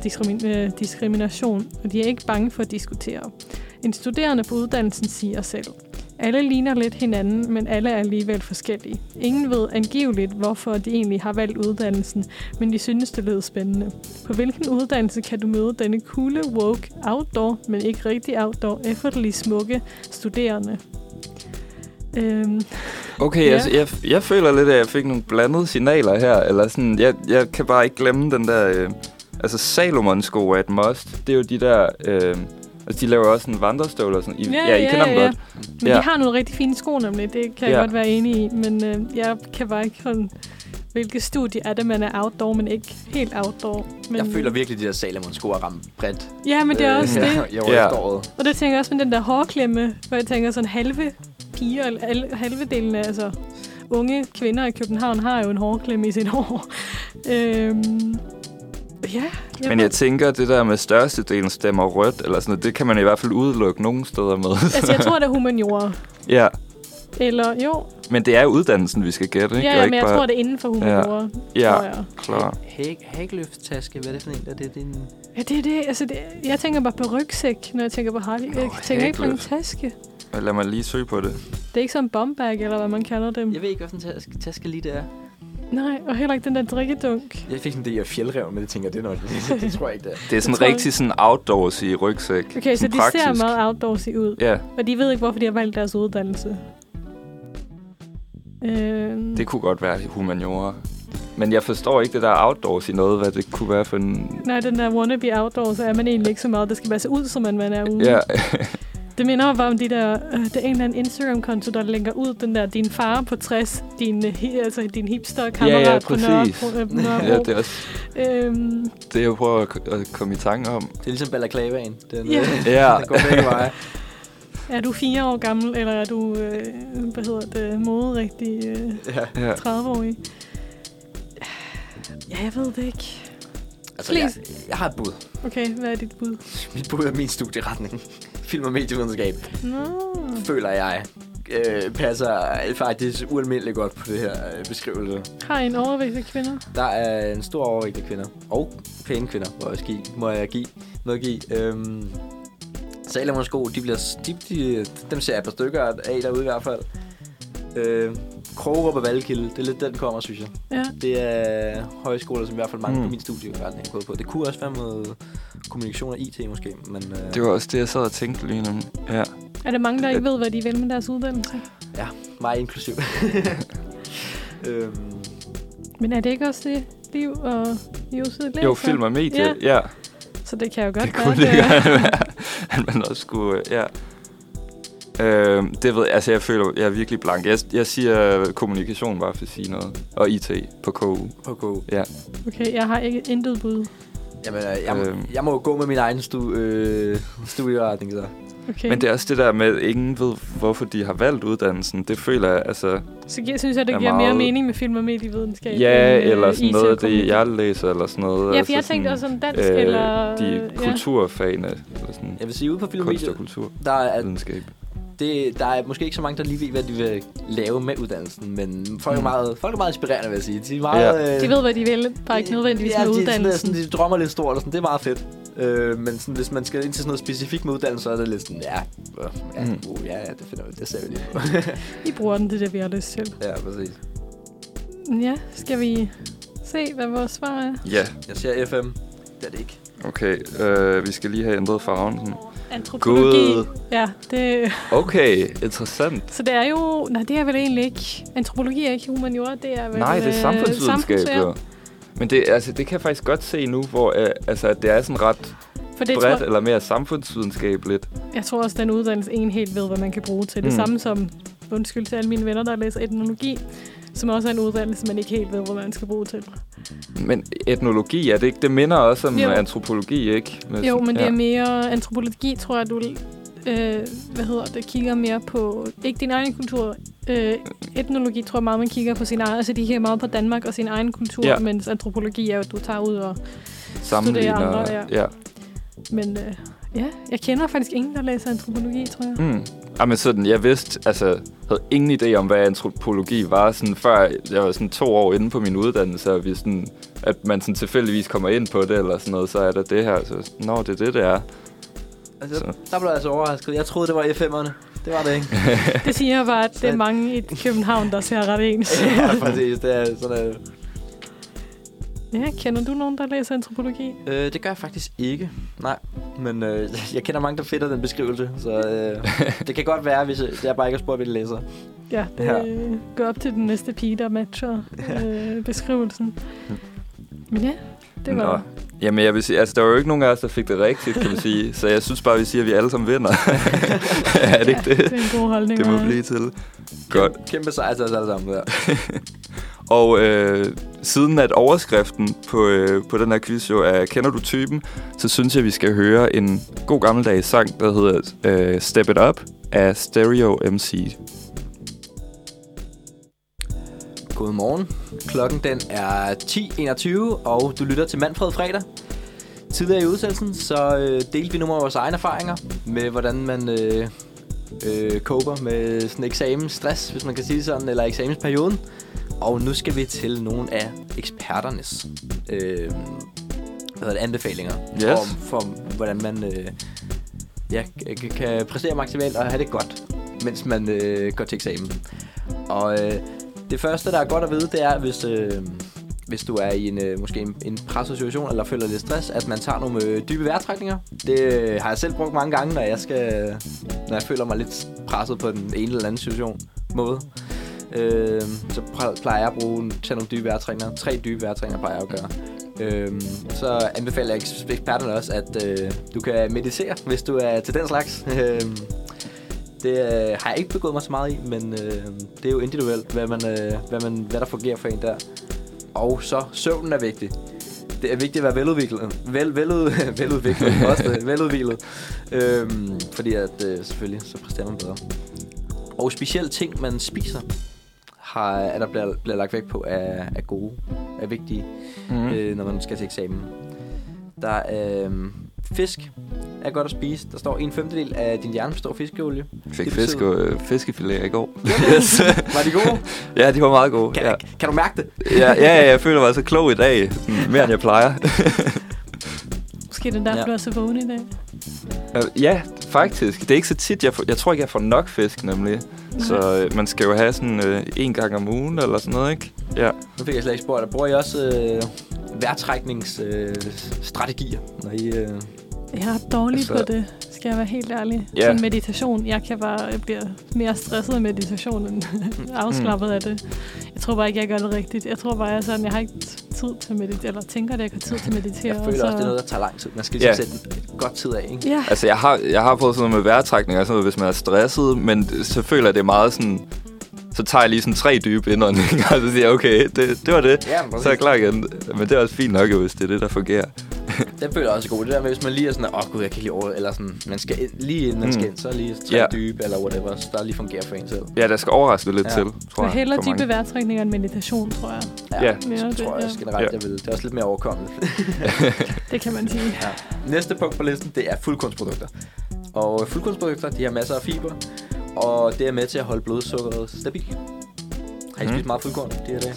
øh, diskrimination, og de er ikke bange for at diskutere. En studerende på uddannelsen siger selv, alle ligner lidt hinanden, men alle er alligevel forskellige. Ingen ved angiveligt, hvorfor de egentlig har valgt uddannelsen, men de synes, det lyder spændende. På hvilken uddannelse kan du møde denne coole, woke, outdoor, men ikke rigtig outdoor, effortlessly smukke studerende? Øhm, Okay, ja. altså, jeg, jeg føler lidt, at jeg fik nogle blandede signaler her. Eller sådan, jeg, jeg kan bare ikke glemme den der... Øh, altså, Salomon-sko er et must. Det er jo de der... Øh, altså, de laver også en vandrestøvler. Sådan, I, ja, I kender dem godt. Men Ja. de har nogle rigtig fine sko nemlig, det kan jeg Ja. godt være enig i. Men øh, jeg kan bare ikke sådan, hvilket studie er det, man er outdoor, men ikke helt outdoor. Men, Jeg føler virkelig, at de der Salomon sko er ramt bredt. Ja, men det er også øh, det. I år Ja. efteråret. Og det tænker jeg også med den der hårklemme, hvor jeg tænker sådan halve piger, eller al- halve delen af, altså unge kvinder i København har jo en hårklemme i sit hår. øhm, ja, Men jeg tænker, det der med størstedelen stemmer rødt, eller sådan noget, det kan man i hvert fald udelukke nogle steder med. altså, jeg tror, det er humaniora. ja, Eller jo, men det er uddannelsen, vi skal gætte, ikke? ja, ja, ikke men jeg bare- tror, det er inden for humaniora. Ja, tror jeg. klar. Hag, hagløfttaske, hvad er det for en? Er det din... Ja, det er det. Altså, det, jeg tænker bare på rygsæk, når jeg tænker på hardy. Jeg tænker ikke på en taske. Lad mig lige søge på det. Det er ikke sådan en bombag, eller hvad man kalder dem. Jeg ved ikke, hvad for en taske, taske lige det er. Nej, og heller ikke den der drikkedunk. Jeg fik sådan det, jeg fjeldrev, men det tænker det er noget. Det, det tror jeg ikke, det er. Det er sådan jeg rigtig sådan outdoors i rygsæk. Okay, så Sådan de ser praktisk. meget outdoorsy ud. Ja, Og de ved ikke, hvorfor de har valgt deres uddannelse. Øhm, det kunne godt være humaniora. Men jeg forstår ikke det der outdoors i noget, hvad det kunne være for en... Nej, den der wannabe outdoors er man egentlig ikke så meget. Det skal bare se ud, som man, man er ude. Ja, Det minder mig bare om de der, øh, det er en eller anden Instagram-konto, der lægger ud den der, din far på 60, din, øh, altså din hipster-kammerat Ja, ja, på Nørre, præcis. på, øh, Nørrebro. ja, det er også øhm, det, jeg prøver at, at komme i tanke om. Det er ligesom balaclavaen. Den, Ja. øh, Ja. den går begge veje. er du fire år gammel, eller er du, øh, hvad hedder det, moderigtig øh, Ja. Ja. 30-årig? Ja, jeg ved det ikke. Altså, jeg, jeg har et bud. Okay, hvad er dit bud? Mit bud er min studieretning. Film og medievidenskab, Nå. føler jeg, øh, passer faktisk ualmindeligt godt på det her øh, beskrivelse. Har I en overvægt af kvinder? Der er en stor overvægt af kvinder. Og pæne kvinder, må jeg, give, må jeg give noget at give. Øhm, Salomons sko, de bliver, de, de, dem ser jeg et par stykker af derude i hvert fald. Øh, Krogerup og Valgkilde, det er lidt den kommer, synes jeg. Ja. Det er højskoler, som i hvert fald mange mm. På min studieretning er gået på. Det kunne også være med kommunikation og IT måske, men øh, Det var også det, jeg sad og tænkte lige nu. Ja. Er der mange, der ikke ved, hvad de vil med deres uddannelse? mig inklusiv. øhm, Men er det ikke også det, liv og livsid læser? Jo, film og medie, Ja. ja. ja. Så det kan jo godt Det være, kunne det godt være, at man også skulle, ja. Øh, det ved jeg, altså jeg føler, jeg er virkelig blank. Jeg, jeg siger kommunikation bare for at sige noget. Og IT på KU. på KU. Okay, jeg har ikke intet bud. Jamen, øh, jeg, må, Øhm. jeg må jo gå med min egen stu, øh, studieretning, så. Okay. Men det er også det der med, at ingen ved, hvorfor de har valgt uddannelsen. Det føler jeg, altså... Så gi- synes jeg, det er giver mere meget- mening med film og medievidenskab. Ja, end, øh, eller sådan IT noget og af det, jeg læser, eller sådan noget. Ja, for jeg tænkte sådan, også som dansk, eller... De ja. kulturfagene, eller sådan Jeg vil sige, ude på film og kultur, der er, videnskab. Det, der er måske ikke så mange, der lige ved, hvad de vil lave med uddannelsen, men folk er Mm. meget, folk er meget inspirerende, vil jeg sige. De er meget... øh, De ved, hvad de vil, bare ikke nødvendigvis ja, med de, er sådan, uddannelsen. Sådan, de drømmer lidt stort, og sådan, det er meget fedt. Øh, men sådan, hvis man skal ind til sådan noget specifikt med uddannelse, så er det lidt sådan, ja, øh, ja, Mm. uh, ja, ja det finder vi, det ser vi lige på. I bruger den, det er det, vi har lyst til. ja, præcis. Ja, skal vi se, hvad vores svar er? Ja, Jeg siger FM. Det er det ikke. okay. Øh, vi skal lige have ændret farven. Sådan. Antropologi. Gud. Ja, det, Okay, interessant. så det er jo... Nej, det er vel egentlig ikke... Antropologi er ikke humaniora, det er vel... Nej, det er øh, samfundsvidenskab, samfunds- jo. Men det, altså, det kan jeg faktisk godt se nu, hvor øh, altså, at det er sådan ret For det bredt, tror, eller mere samfundsvidenskabeligt. jeg tror også, den uddannelse en helt ved, hvad man kan bruge til. Det Mm. samme som, undskyld til alle mine venner, der læser etnologi, som også er en uddannelse, man ikke helt ved, hvad man skal bruge til. Men etnologi, er det ikke? Det minder også om Jo. antropologi, ikke? Med Jo, men det er mere antropologi, tror jeg, du øh, hvad hedder det, kigger mere på, ikke din egen kultur, øh, etnologi tror jeg meget, man kigger på sin egen, altså de kigger meget på Danmark og sin egen kultur, Ja. mens antropologi er jo, at du tager ud og, sammenligner. andre, ja. ja. men øh, ja, jeg kender faktisk ingen, der læser antropologi, tror jeg. Mm. Jamen sådan, jeg vidste, altså, havde ingen idé om, hvad antropologi var, sådan, før jeg var sådan to år inde på min uddannelse, og vi sådan, at man sådan tilfældigvis kommer ind på det, eller sådan noget, så er der det her. Så, nå, det er det, det er. Altså, Så. der blev jeg altså overrasket. Jeg troede, det var F5'erne. Det var det ikke. Det siger bare, at det er mange i København, der ser ret ens. ja, præcis. Det er sådan, øh, ja, kender du nogen, der læser antropologi? Øh, det gør jeg faktisk ikke. Nej. Men øh, jeg kender mange, der fedter den beskrivelse. Så øh, det kan godt være, hvis jeg, det er bare ikke at spørge, hvilke læser. Ja, det Ja. ja. går op til den næste pige, der matcher øh, beskrivelsen. Men ja, det var... Nå. Jamen, jeg vil sige, altså, der var jo ikke nogen af os, der fik det rigtigt, kan man sige. Så jeg synes bare, vi siger, at vi alle sammen vinder. er det ikke det? Det er en god holdning. Det må blive til. Godt. Kæmpe sejr til os alle sammen der. Og øh, siden at overskriften på, øh, på den her quiz jo er Kender du typen? Så synes jeg, vi skal høre en god gammeldags sang, der hedder øh, Step It Up af Stereo MC. Godmorgen. Klokken den er 10.21, og du lytter til Manfred Fredag. Tidligere i udsendelsen, så øh, delte vi nogle af vores egne erfaringer med, hvordan man øh, øh, coper med sådan eksamensstress, hvis man kan sige sådan, eller eksamensperioden. Og nu skal vi til nogle af eksperternes øh, hvad hedder det, anbefalinger Yes. om, for, hvordan man øh, ja, kan, kan præstere maksimalt og have det godt, mens man øh, går til eksamen. Og øh, det første, der er godt at vide, det er, hvis, øh, hvis du er i en, øh, måske en, en presset situation, eller føler lidt stress, at man tager nogle øh, dybe vejrtrækninger. Det øh, har jeg selv brugt mange gange, når jeg, skal, når jeg føler mig lidt presset på den ene eller anden situation måde. Øh, så plejer jeg at bruge tage nogle dybe vejrtrækninger. Tre dybe vejrtrækninger plejer jeg at gøre. Øhm, så anbefaler jeg eks- eksperterne også, at øh, du kan meditere, hvis du er til den slags. Øhm, det øh, har jeg ikke begået mig så meget i, men øh, det er jo individuelt, hvad, man, øh, hvad, man, hvad der fungerer for en der. Og så søvnen er vigtig. Det er vigtigt at være veludviklet. Vel, velud, veludviklet. også det, veludviklet. Øhm, fordi at øh, selvfølgelig, så præsterer man bedre. Og specielt ting, man spiser, har, er der bliver, bliver lagt vægt på, er, er gode, er vigtige, Mm. øh, når man skal til eksamen. Der er øh, fisk, er godt at spise. Der står en femtedel af din hjerne består af fiskeolie. Fik fisk betyder- og, øh, fiskefilet i går. Yes. Var de gode? ja, de var meget gode. Kan, Ja. kan du mærke det? Ja, ja, ja, jeg føler mig så klog i dag. Mere end jeg plejer. Måske det er derfor, Ja. ja. du er så vågen i dag. Øh, ja, faktisk. Det er ikke så tit. Jeg, får, jeg tror ikke, jeg får nok fisk, nemlig. Så øh, man skal jo have sådan øh, en gang om ugen eller sådan noget, ikke? Ja. Nu fik jeg slet ikke spurgt. Bruger I også øh, vejrtrækningsstrategier, øh, når I... Øh, Jeg er dårlig Altså- på det, skal jeg være helt ærlig. Ja. Sådan meditation, jeg kan bare jeg bliver mere stresset af meditation end afslappet af det. Jeg tror bare ikke, jeg gør det rigtigt. Jeg tror bare, jeg, sådan, jeg har ikke tid til at meditere, eller tænker, at jeg har tid til at meditere. jeg og føler også, så- det er noget, der tager lang tid. Man skal ligesom Ja. sætte godt tid af, ikke? Ja, Altså, jeg har, jeg har prøvet sådan noget med vejrtrækning og sådan noget, hvis man er stresset, men så føler jeg, det er meget sådan... Så tager jeg lige sådan tre dybe indåndinger, og så siger jeg, okay, det, det var det. Ja, Så er jeg klar igen. Men det er også fint nok, hvis det er det, der fungerer. Den føler jeg også god. Det der med, hvis man lige er sådan, åh oh, gud, jeg kan ikke lige over, eller sådan, man skal ind, lige inden man Mm. skal ind, så lige tre Ja. dybe, eller whatever, så der lige fungerer for en selv. Ja, der skal overraske lidt Ja. til, jeg tror jeg. mange. dybe vejrtrækninger end meditation, tror jeg. Ja, Ja, det det, tror jeg også generelt, Ja. jeg vil. Det er også lidt mere overkommeligt. Det kan man sige. ja. Næste punkt på listen, det er fuldkornsprodukter. Og fuldkornsprodukter, de har masser af fiber, og det er med til at holde blodsukkeret stabilt. Har I Mhm. spist meget fuldkorn de her dage?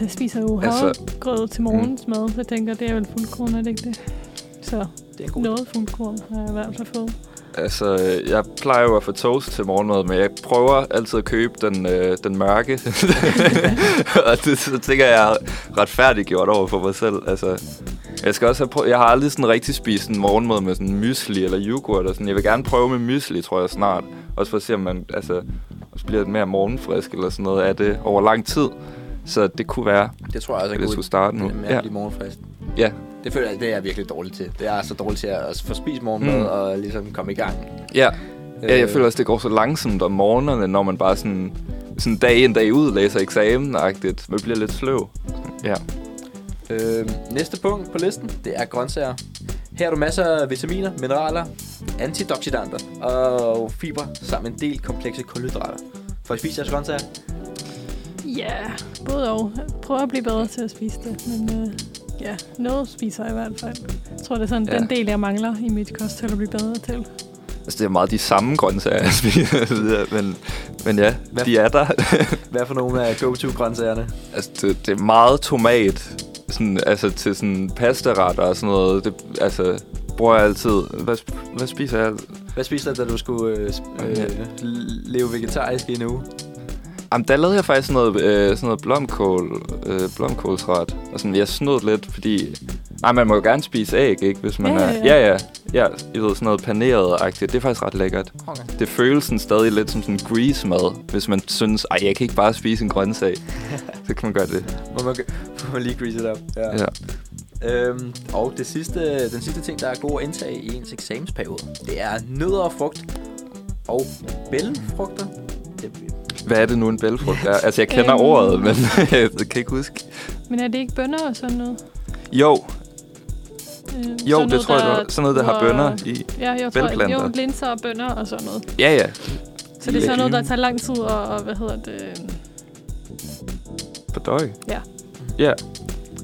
Altså, jeg spiser jo Altså- havregrød til morgensmad, så jeg tænker, det er vel fuldkorn, er det ikke det? Så Det er god noget fuldkorn har jeg i hvert fald fået. Altså, jeg plejer jo at få toast til morgenmad, men jeg prøver altid at købe den, øh, den mørke. og det så tænker jeg, jeg er retfærdiggjort over for mig selv. Altså, jeg skal også have prøvet, jeg har aldrig sådan rigtig spist en morgenmad med sådan mysli eller yoghurt og sådan. Jeg vil gerne prøve med mysli, tror jeg snart. Også for at se, om man altså, bliver lidt mere morgenfrisk eller sådan noget af det over lang tid. Så det kunne være, Det tror jeg også at jeg skulle starte nu. med Ja. at morgenfrisk. Ja. Det føler jeg, det er jeg virkelig dårlig til. Det er så dårligt til at få spist morgenmad Mm. og ligesom komme i gang. Ja. Ja, jeg Øh, føler også, det går så langsomt om morgenerne, når man bare sådan, sådan dag ind, dag ud læser eksamen-agtigt. Man bliver lidt sløv. Ja. Øh, næste punkt på listen, det er grøntsager. Her er du masser af vitaminer, mineraler, antioxidanter og fiber, samt en del komplekse kulhydrater. For I spiser jeres grøntsager? Ja, både og. Prøver at blive bedre til at spise det, men øh, ja, noget spiser jeg i hvert fald. Jeg tror, det er sådan Ja. den del, jeg mangler i mit kosthold at blive bedre til. Altså, det er meget de samme grøntsager, jeg spiser. men, men ja, Hvad- de er der. Hvad for nogle af go-to-grøntsagerne? altså, det, det er meget tomat. Sådan, altså, til sådan pastaretter og sådan noget. Det, altså, bruger jeg altid. Hvad, hvad spiser jeg? Hvad spiser du, da du skulle øh, øh, leve vegetarisk i en uge? Jamen, der lavede jeg faktisk sådan noget, øh, sådan noget blomkål, øh, blomkålsret. Og sådan, jeg snød lidt, fordi... Nej, man må jo gerne spise æg, ikke? Hvis man Ja, er... ja, Ja, ja. ja. Ja, jeg ved, sådan noget paneret-agtigt. Det er faktisk ret lækkert. Okay. Det føles sådan stadig lidt som sådan grease-mad, hvis man synes, ej, jeg kan ikke bare spise en grøntsag. så kan man gøre det. Må man, må man lige grease it up. Ja. Ja. Øhm, og det sidste, den sidste ting, der er god at indtage i ens eksamensperiode, det er nødder og frugt og bælfrugter. Det, Hvad er det nu, en bælfrugt er? Altså, jeg kender Øhm. ordet, men jeg kan ikke huske. Men er det ikke bønner og sådan noget? Jo, Øh, jo, sådan det noget, tror jeg, var. Sådan noget, der har bønner i. Ja, jeg tror, jo, linser og bønner og sådan noget. Ja, ja. Så det er sådan noget, der tager lang tid og, og hvad hedder det? Døj. Ja. Ja.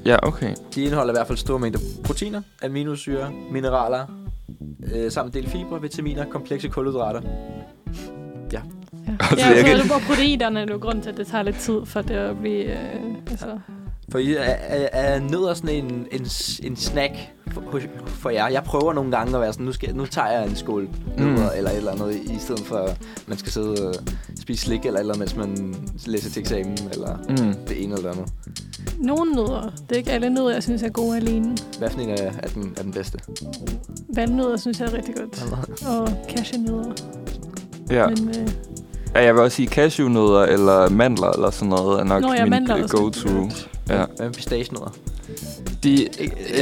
Ja, okay. de indeholder i hvert fald store mængder proteiner, aminosyre, mineraler, øh, samt del fibre, vitaminer, komplekse kulhydrater. Ja, Altså, ja jeg så kan- er det bare proteinerne, det er jo grund til, at det tager lidt tid for det at blive... Øh, altså, For I er, er, er nødder sådan en, en, en snack for, for jer? Jeg prøver nogle gange at være sådan, nu, skal, nu tager jeg en skål nødder Mm. mm. eller et eller andet, i stedet for at man skal sidde og spise slik eller eller mens man læser til eksamen, eller Mm. det ene eller det andet. nogle nødder. Det er ikke alle nødder, jeg synes er gode alene. Hvad for en er, er, den, er den bedste? Valnødder synes jeg er rigtig godt. Og cashewnødder. Ja. Men, øh, ja, jeg vil også sige cashewnødder eller mandler eller sådan noget er nok Nå ja, min øh, go-to. Ja. Hvad med pistagenødder? De,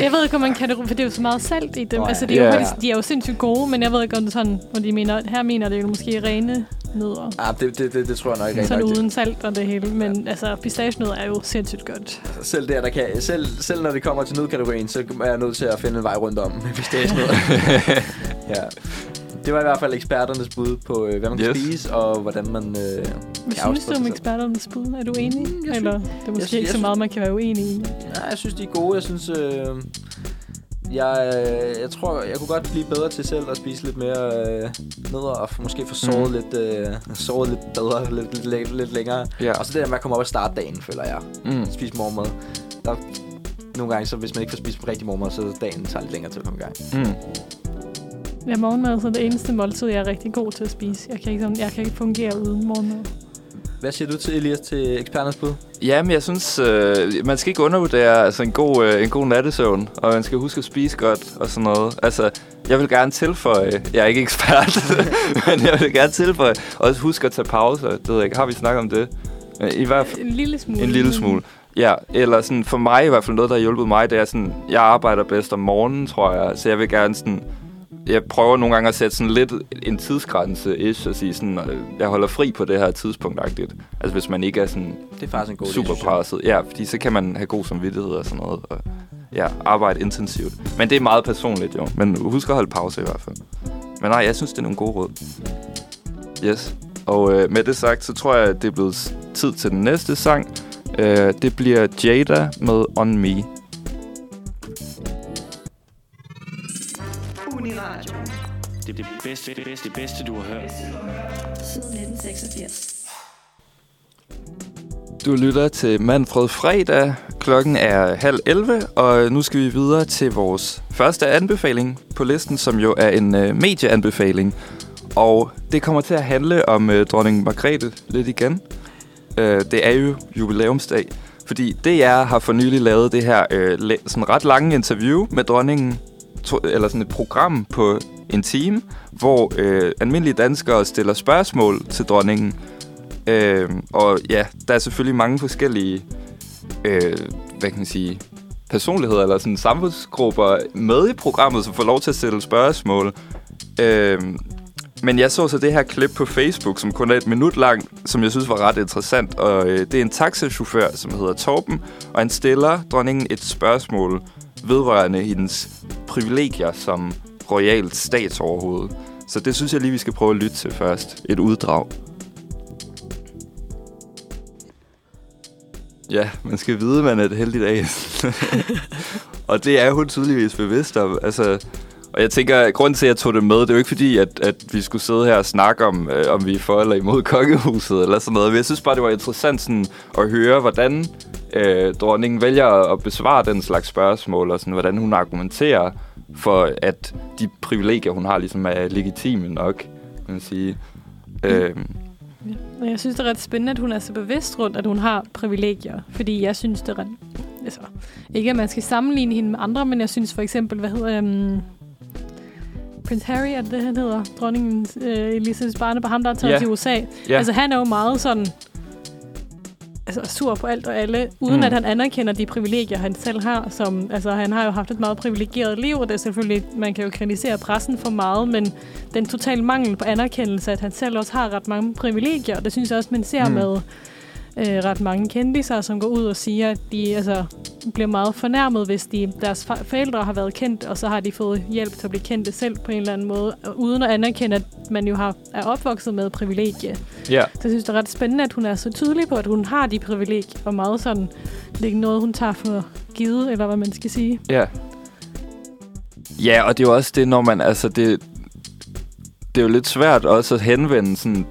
jeg ved ikke, om man kan det, for det er jo så meget salt i dem. Nå ja. altså, det er jo, Ja. de er jo sindssygt gode, men jeg ved ikke, om det er sådan, hvor de mener, her mener det jo måske rene nødder. Ah, det, det, det, det tror jeg nok ikke Sådan nok. uden salt og det hele. Men altså, pistagenødder er jo sindssygt godt. Selv der, der kan, selv, selv når det kommer til nødkategorien, så er jeg nødt til at finde en vej rundt om med pistagenødder. ja. Det var i hvert fald eksperternes bud på, øh, hvad man kan Yes. spise, og hvordan man øh, Hvad kan synes du om eksperternes bud? Er du enig? Mm, jeg Eller det er måske synes- ikke så meget, man kan være uenig i. Nej, jeg synes, de er gode. Jeg synes, øh, Jeg, øh, jeg tror, jeg kunne godt blive bedre til selv at spise lidt mere øh, nødder, og måske få sovet, mm. lidt, øh, sovet lidt bedre, lidt, lidt, lidt, lidt længere. Ja. Og så det der med at komme op og starte dagen, føler jeg. Mm. Spise morgenmad. Der, nogle gange, så hvis man ikke får spist rigtig morgenmad, så dagen tager lidt længere til at komme i gang. Mm. Ja, morgenmad er det eneste måltid, jeg er rigtig god til at spise. Jeg kan ikke, sådan, jeg kan ikke fungere uden morgenmad. Hvad siger du til, Elias, til eksperternes bud? Ja, men jeg synes, øh, man skal ikke undervurdere altså, en, god, øh, en god nattesøvn, og man skal huske at spise godt og sådan noget. Altså, jeg vil gerne tilføje, jeg er ikke ekspert, men jeg vil gerne tilføje, også husk at tage pauser. Det ved jeg ikke, har vi snakket om det? Men I hvert fald En lille smule. en lille smule. Ja, eller sådan for mig i hvert fald noget, der har hjulpet mig, det er sådan, jeg arbejder bedst om morgenen, tror jeg, så jeg vil gerne sådan, jeg prøver nogle gange at sætte sådan lidt en tidsgrænse ish og sige sådan, øh, jeg holder fri på det her tidspunkt -agtigt. Altså hvis man ikke er sådan Det er faktisk en god super presset. Ja, fordi så kan man have god samvittighed og sådan noget. Og ja, arbejde intensivt. Men det er meget personligt jo. Men husk at holde pause i hvert fald. Men nej, jeg synes, det er nogle gode råd. Yes. Og øh, med det sagt, så tror jeg, at det er blevet tid til den næste sang. Øh, det bliver Jada med On Me. Uniradio. Det er det bedste, det bedste, det bedste, du har hørt. Siden 1986. Du lytter til Manfred Fredag. Klokken er halv 11, og nu skal vi videre til vores første anbefaling på listen, som jo er en øh, medieanbefaling. Og det kommer til at handle om øh, dronning Margrethe lidt igen. Øh, det er jo jubilæumsdag, fordi DR har for nylig lavet det her øh, sådan ret lange interview med dronningen, to, eller sådan et program på en time, hvor øh, almindelige danskere stiller spørgsmål til dronningen. Øh, og ja, der er selvfølgelig mange forskellige, øh, hvad kan man sige, personligheder eller sådan samfundsgrupper med i programmet, som får lov til at stille spørgsmål. Øh, men jeg så så det her klip på Facebook, som kun er et minut lang, som jeg synes var ret interessant. Og øh, det er en taxachauffør, som hedder Torben, og han stiller dronningen et spørgsmål vedrørende hendes privilegier som royalt statsoverhoved. Så det synes jeg lige, vi skal prøve at lytte til først. Et uddrag. Ja, man skal vide, man er et heldigt af. og det er hun tydeligvis bevidst om. Altså, og jeg tænker, at grunden til, at jeg tog det med, det er jo ikke fordi, at, at vi skulle sidde her og snakke om, øh, om vi er for eller imod kongehuset eller sådan noget. Men jeg synes bare, det var interessant sådan, at høre, hvordan øh, dronningen vælger at besvare den slags spørgsmål, og sådan, hvordan hun argumenterer for, at de privilegier, hun har, ligesom er legitime nok, kan man sige. Øh, Ja. jeg synes, det er ret spændende, at hun er så bevidst rundt, at hun har privilegier. Fordi jeg synes, det er ret... Altså, ikke, at man skal sammenligne hende med andre, men jeg synes for eksempel, hvad hedder... Um, Prince Harry, er det det, han hedder? Dronningen øh, Elisabeths barnebarn, ham der er taget Ja. til USA. Ja. Altså, han er jo meget sådan... Altså, sur på alt og alle, uden Mm. at han anerkender de privilegier, han selv har. Som, altså, han har jo haft et meget privilegeret liv, og det er selvfølgelig... Man kan jo kritisere pressen for meget, men den totale mangel på anerkendelse, at han selv også har ret mange privilegier, det synes jeg også, man ser mm. med øh, ret mange kendiser, som går ud og siger, at de altså, bliver meget fornærmet, hvis de, deres forældre har været kendt, og så har de fået hjælp til at blive kendte selv på en eller anden måde, uden at anerkende, at man jo har, er opvokset med privilegie. ja. Så jeg synes, det er ret spændende, at hun er så tydelig på, at hun har de privilegier, og meget sådan, det er ikke noget, hun tager for givet, eller hvad man skal sige. Ja. Ja, og det er jo også det, når man, altså det, det er jo lidt svært også at henvende sådan,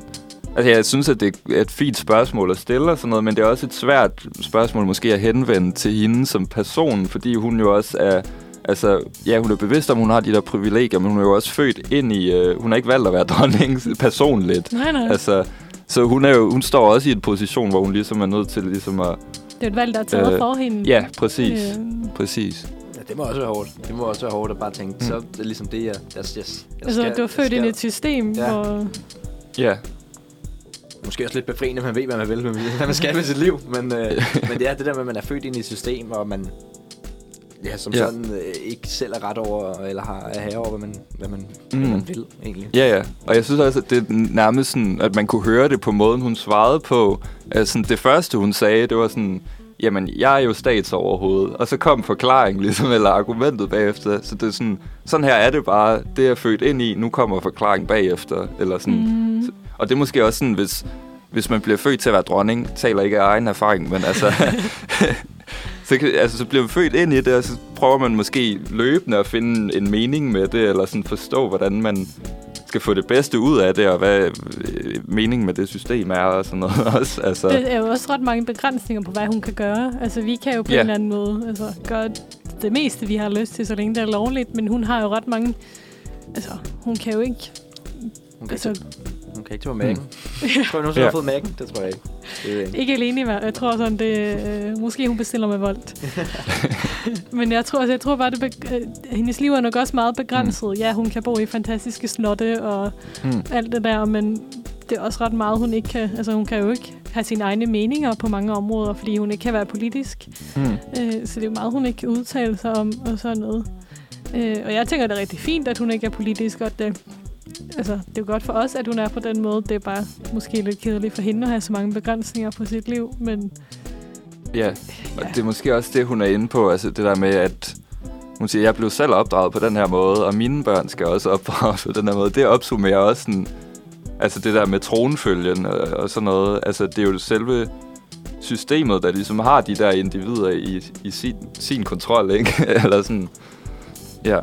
altså jeg synes, at det er et fint spørgsmål at stille og sådan noget, men det er også et svært spørgsmål måske at henvende til hende som person, fordi hun jo også er, altså, ja, hun er bevidst om, hun har de der privilegier, men hun er jo også født ind i, øh, hun har ikke valgt at være dronning personligt. Nej, nej. Altså, så hun, er jo, hun står også i en position, hvor hun ligesom er nødt til ligesom at... Det er et valg, der er taget Øh, for hende. Ja, præcis. Øh, Præcis. Ja, det må også være hårdt. Det må også være hårdt at bare tænke, mm. så er det ligesom det, jeg, jeg, jeg, jeg altså, skal, du er født ind i et system, ja. hvor... Ja, Måske også lidt befriende, at man ved, hvad man vil, hvad man skal med sit liv. Men, øh, men det er det der med, at man er født ind i et system, og man ja, som Ja. sådan øh, ikke selv er ret over, eller har er herre over, hvad man, hvad man, mm. hvad Mm. man vil, egentlig. Ja, ja. Og jeg synes også, at det er nærmest sådan, at man kunne høre det på måden, hun svarede på. Altså, det første, hun sagde, det var sådan, jamen, jeg er jo statsoverhovedet. Og så kom forklaringen, ligesom, eller argumentet bagefter. Så det er sådan, sådan her er det bare, det er jeg født ind i, nu kommer forklaringen bagefter. Eller sådan. Mm. Og det er måske også sådan, hvis, hvis man bliver født til at være dronning, taler ikke af egen erfaring, men altså... så kan- altså, så bliver man født ind i det, og så prøver man måske løbende at finde en mening med det, eller sådan forstå, hvordan man skal få det bedste ud af det, og hvad øh, meningen med det system er, og sådan noget også. Altså, Det er jo også ret mange begrænsninger på, hvad hun kan gøre. Altså, vi kan jo på Ja. en eller anden måde altså, gøre det meste, vi har lyst til, så længe det er lovligt. Men hun har jo ret mange... Altså, hun kan jo ikke... Hun kan, Altså, ikke, tage- hun kan ikke tage med Mac'en. Tror du nogensinde Ja. har fået Mac'en? Det tror jeg ikke. Det er ikke. Alene i hvert Jeg tror sådan, det... Øh, måske hun bestiller med voldt. Men jeg tror, altså, jeg tror bare, det be- øh, hendes liv er nok også meget begrænset. Mm. Ja, hun kan bo i fantastiske slotte og hmm. alt det der, men det er også ret meget, hun ikke kan... Altså, hun kan jo ikke have sine egne meninger på mange områder, fordi hun ikke kan være politisk. Hmm. Øh, så det er jo meget, hun ikke kan udtale sig om og sådan noget. Øh, og jeg tænker, det er rigtig fint, at hun ikke er politisk, og det, altså, det er jo godt for os, at hun er på den måde. Det er bare måske lidt kedeligt for hende at have så mange begrænsninger på sit liv, men Ja, og det er måske også det, hun er inde på. Altså det der med, at hun siger, jeg blev selv opdraget på den her måde, og mine børn skal også opdrages på den her måde. Det opsummerer også sådan, altså det der med tronfølgen og, og sådan noget. Altså det er jo selve systemet, der ligesom har de der individer i, i sin, sin kontrol, ikke? Eller sådan. Ja,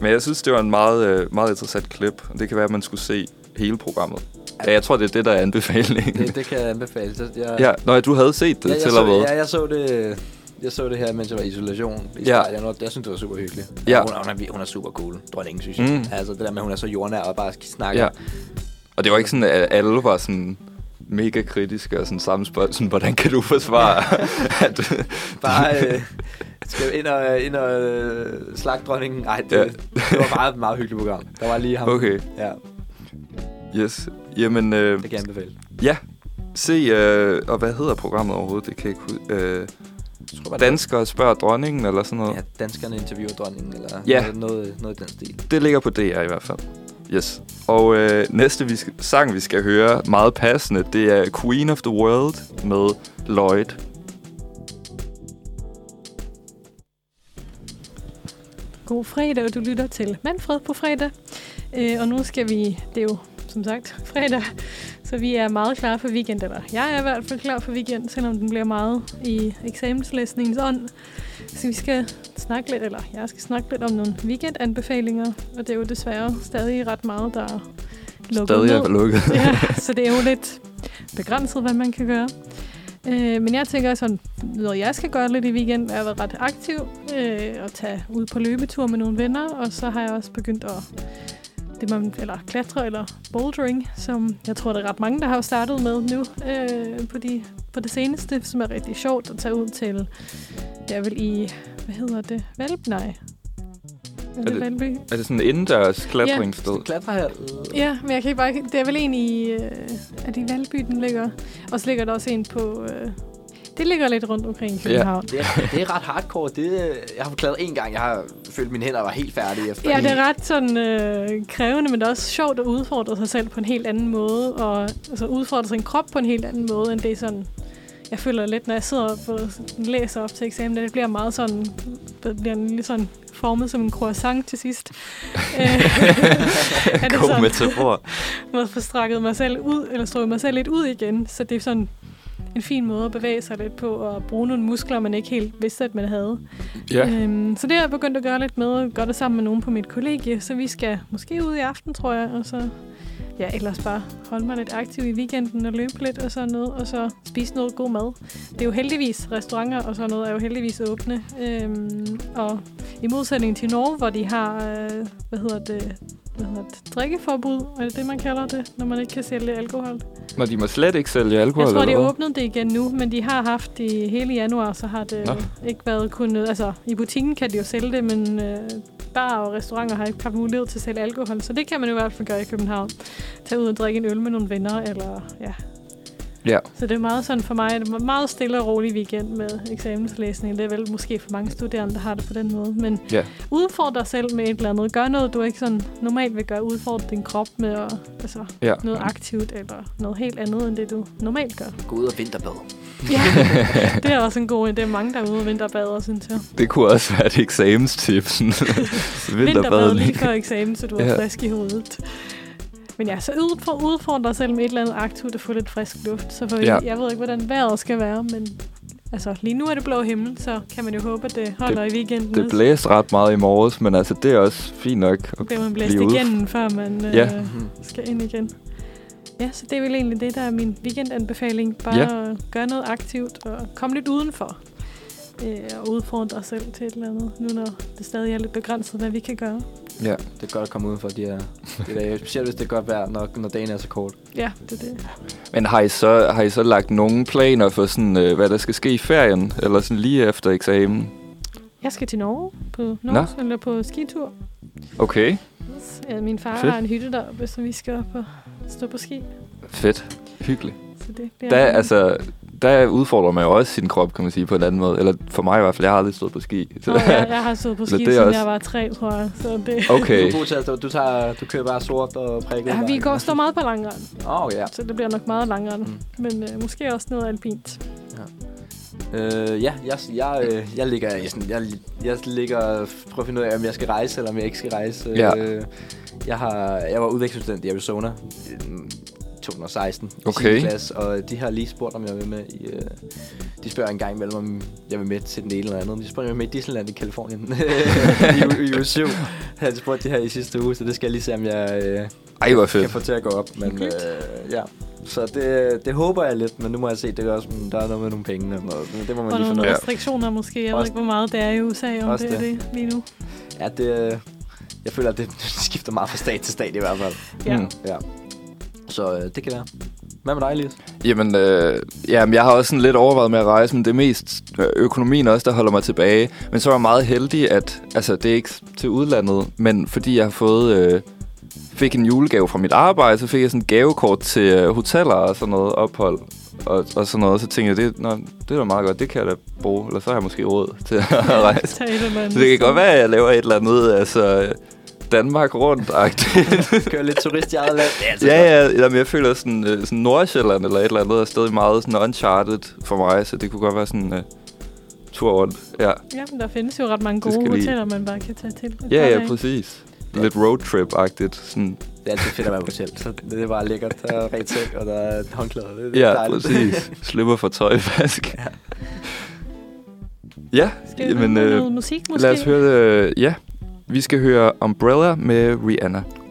men jeg synes, det var en meget, øh, meget interessant klip. Det kan være, at man skulle se hele programmet. Ja, jeg tror, det er det, der er anbefalingen. Det, det kan jeg anbefale. Jeg, Ja, når du havde set det ja, til og med. Ja, jeg så det... Jeg så det her, mens jeg var i isolation i Ja. ja. Jeg, jeg synes, det var super hyggeligt. Ja. Hun, hun, er, hun er super cool, dronningen, synes jeg. Mm. Altså, det der med, at hun er så jordnær og bare skal snakke. Ja. Og det var ikke sådan, at alle var sådan mega kritiske og sådan samme spørgsmål, sådan, hvordan kan du forsvare, at Bare øh, skal ind og, ind og øh, slagte dronningen. Nej, det, Ja. det var bare et meget hyggeligt program. Der var lige ham. Okay. Ja, Yes. Jamen, øh, det kan jeg anbefale. ja. Se, øh, og hvad hedder programmet overhovedet? Det kan jeg ikke. Øh, Jeg tror bare, Danskere spørger dronningen, eller sådan noget. Ja, danskerne interviewer dronningen, eller Ja. noget, noget, noget i den stil. Det ligger på DR i hvert fald. Yes. Og øh, næste vi skal, sang, vi skal høre, meget passende, det er Queen of the World med Lloyd. God fredag, og du lytter til Manfred på fredag. Øh, og nu skal vi, det er jo som sagt fredag, så vi er meget klar for weekend, eller jeg er i hvert fald klar for weekend, selvom den bliver meget i eksamenslæsningens ånd. Så vi skal snakke lidt, eller jeg skal snakke lidt om nogle weekendanbefalinger, og det er jo desværre stadig ret meget, der er lukket Stadig ned. er lukket. ja, så det er jo lidt begrænset, hvad man kan gøre. Øh, men jeg tænker sådan, noget jeg skal gøre lidt i weekenden, Jeg har været ret aktiv øh, og tage ud på løbetur med nogle venner, og så har jeg også begyndt at det man, eller klatre eller bouldering, som jeg tror, der er ret mange, der har startet med nu øh, på, de, på det seneste, som er rigtig sjovt at tage ud til. Det er vel i, hvad hedder det? Valp? Nej. Er det, Valby? Er det sådan en indendørs klatringsted? Klatre Ja, men jeg kan ikke bare... Det er vel en i... Øh, er det i Valby, den ligger? Og så ligger der også en på... Øh, det ligger lidt rundt omkring i København. Det er, det er ret hardcore. Det, jeg har klatret en gang. Jeg har følt, at mine hænder var helt færdige efter Ja, det er ret sådan øh, krævende, men det er også sjovt at udfordre sig selv på en helt anden måde, og altså, udfordre sin krop på en helt anden måde, end det er sådan... Jeg føler lidt, når jeg sidder og læser op til eksamen, det bliver meget sådan... Det bliver lidt sådan formet som en croissant til sidst. Øh, er det God sådan- metafor. må få strakket mig selv ud, eller strøget mig selv lidt ud igen. Så det er sådan en fin måde at bevæge sig lidt på, og bruge nogle muskler, man ikke helt vidste, at man havde. Ja. Øhm, så det har jeg begyndt at gøre lidt med, og gøre det sammen med nogen på mit kollegie. Så vi skal måske ud i aften, tror jeg, og så ja, ellers bare holde mig lidt aktiv i weekenden og løbe lidt og sådan noget, og så spise noget god mad. Det er jo heldigvis, restauranter og sådan noget er jo heldigvis åbne. Øhm, og i modsætning til Norge, hvor de har, øh, hvad hedder det, hvad hedder det, drikkeforbud, er det det, man kalder det, når man ikke kan sælge alkohol? Når de må slet ikke sælge alkohol, Jeg tror, de åbnede det igen nu, men de har haft det hele januar, så har det Nå. ikke været kun... Altså, i butikken kan de jo sælge det, men øh, bar og restauranter har ikke haft mulighed til at sælge alkohol, så det kan man i hvert fald gøre i København. Tag ud og drikke en øl med nogle venner, eller ja. Ja. Så det er meget sådan for mig, det er en meget stille og rolig weekend med eksamenslæsning. Det er vel måske for mange studerende, der har det på den måde. Men Ja. udfordre dig selv med et eller andet. Gør noget, du ikke sådan normalt vil gøre. Udfordre din krop med at, altså, Ja. noget aktivt, eller noget helt andet, end det du normalt gør. Gå ud og vinterbad. Ja, det er også en god idé. Det er mange, der er ude og vinterbader, synes jeg. Det kunne også være et eksamenstip. Vinterbad lige før eksamen, så du er Ja. frisk i hovedet. Men ja, så udfordre, udfordre dig selv med et eller andet aktivt og få lidt frisk luft. Så for Ja. jeg ved ikke, hvordan vejret skal være, men altså lige nu er det blå himmel, så kan man jo håbe, at det holder det, i weekenden. Det blæste ret meget i morges, men altså, det er også fint nok at Bliver man blæst igennem, før man øh, Ja. skal ind igen. Ja, så det er vel egentlig det, der er min weekendanbefaling. Bare Ja. at gøre noget aktivt og komme lidt udenfor. Øh, og udfordre sig selv til et eller andet, nu når det stadig er lidt begrænset, hvad vi kan gøre. Ja. Det er godt at komme udenfor de her de dage. Specielt hvis det er godt vejr, når, når dagen er så kort. Ja, det er det. Men har I så, har I så lagt nogle planer for, sådan, øh, hvad der skal ske i ferien? Eller sådan lige efter eksamen? Jeg skal til Norge på, Norge, eller på skitur. Okay, Ja, min far Fedt. har en hytte deroppe, så vi skal op og stå på ski. fedt. Hyggeligt. Så det bliver Der, altså, der udfordrer man jo også sin krop, kan man sige, på en anden måde. Eller for mig i hvert fald, jeg har aldrig stået på ski. Så Nå, jeg, jeg har stået på ski, siden også- jeg var tre, tror jeg. Så det, Okay. Du, er til, du, tager, du kører bare sort og prikket. ja, vi går står meget på langrend, Åh, oh, ja. så det bliver nok meget langrend. Mm. Men øh, måske også noget alpint. Øh, ja, jeg, jeg, øh, jeg ligger, jeg, sådan, jeg, jeg ligger og prøver at finde ud af, om jeg skal rejse, eller om jeg ikke skal rejse. Ja. Øh, jeg, har, jeg var udvekslingsstudent i Arizona i 2016 i Okay. 10. klasse, og de har lige spurgt, om jeg vil med i... Øh, de spørger en gang imellem, om jeg vil med til den ene eller anden. De spørger, om jeg vil med i Disneyland i Kalifornien i, i uge 7. Han spurgte de her i sidste uge, så det skal jeg lige se, om jeg øh, Ej, hvor kan fedt. få til at gå op. Men øh, ja, så det, det håber jeg lidt, men nu må jeg se, det er også, der er noget med nogle penge og noget. Men det må man Og lige finde nogle restriktioner måske. Jeg ved Også- ikke, hvor meget det er i USA, om Også det er det. det lige nu. Ja, det, øh, jeg føler, at det skifter meget fra stat til stat i hvert fald. Ja. Mm. Ja. Så øh, det kan være. Hvad med dig, Elias? Jamen, øh, jamen, jeg har også sådan lidt overvejet med at rejse, men det er mest øh, økonomien også, der holder mig tilbage. Men så var jeg meget heldig, at altså, det er ikke til udlandet, men fordi jeg har fået... Øh, fik en julegave fra mit arbejde, så fik jeg sådan et gavekort til øh, hoteller og sådan noget ophold. Og, og sådan noget, så tænkte jeg, det, nå, det er da meget godt, det kan jeg da bruge. Eller så har jeg måske råd til at rejse. Så det kan godt være, at jeg laver et eller andet, altså øh, Danmark rundt. Kører lidt turist i eget land. Det er Ja, ja, eller men jeg føler sådan, øh, sådan Nordsjælland eller et eller andet er stadig meget sådan uncharted for mig, så det kunne godt være sådan uh, tur rundt. Ja, Ja, men der findes jo ret mange gode hoteller, man bare kan tage til. ja, ja, præcis. Lidt roadtrip-agtigt. Sådan. Det er altid fedt at være på hotel. Så det er bare lækkert. Der er rent tæk, og der er håndklæder. Det, det er Ja, dejligt. præcis. Slipper for tøjvask. Ja, ja Skal vi men høre øh, noget musik måske? lad os høre det. Ja, vi skal høre Umbrella med Rihanna.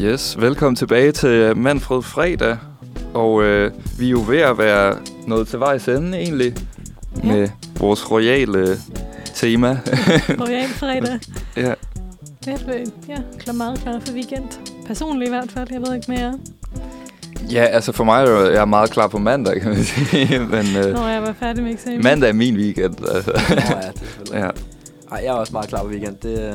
Yes, velkommen tilbage til Manfred Fredag. Og øh, vi er jo ved at være nået til vejs ende egentlig. Ja. Med vores royale tema. Royal fredag. ja. Fedt, øh, ja, klar, meget klar for weekend. Personligt i hvert fald, jeg ved ikke mere. ja, altså for mig er jeg meget klar på mandag, kan man sige. Men øh, Når jeg var færdig med eksamen. mandag er min weekend. Altså. Nå, ja, det er ja. Ej, jeg er også meget klar på weekend. Det, øh,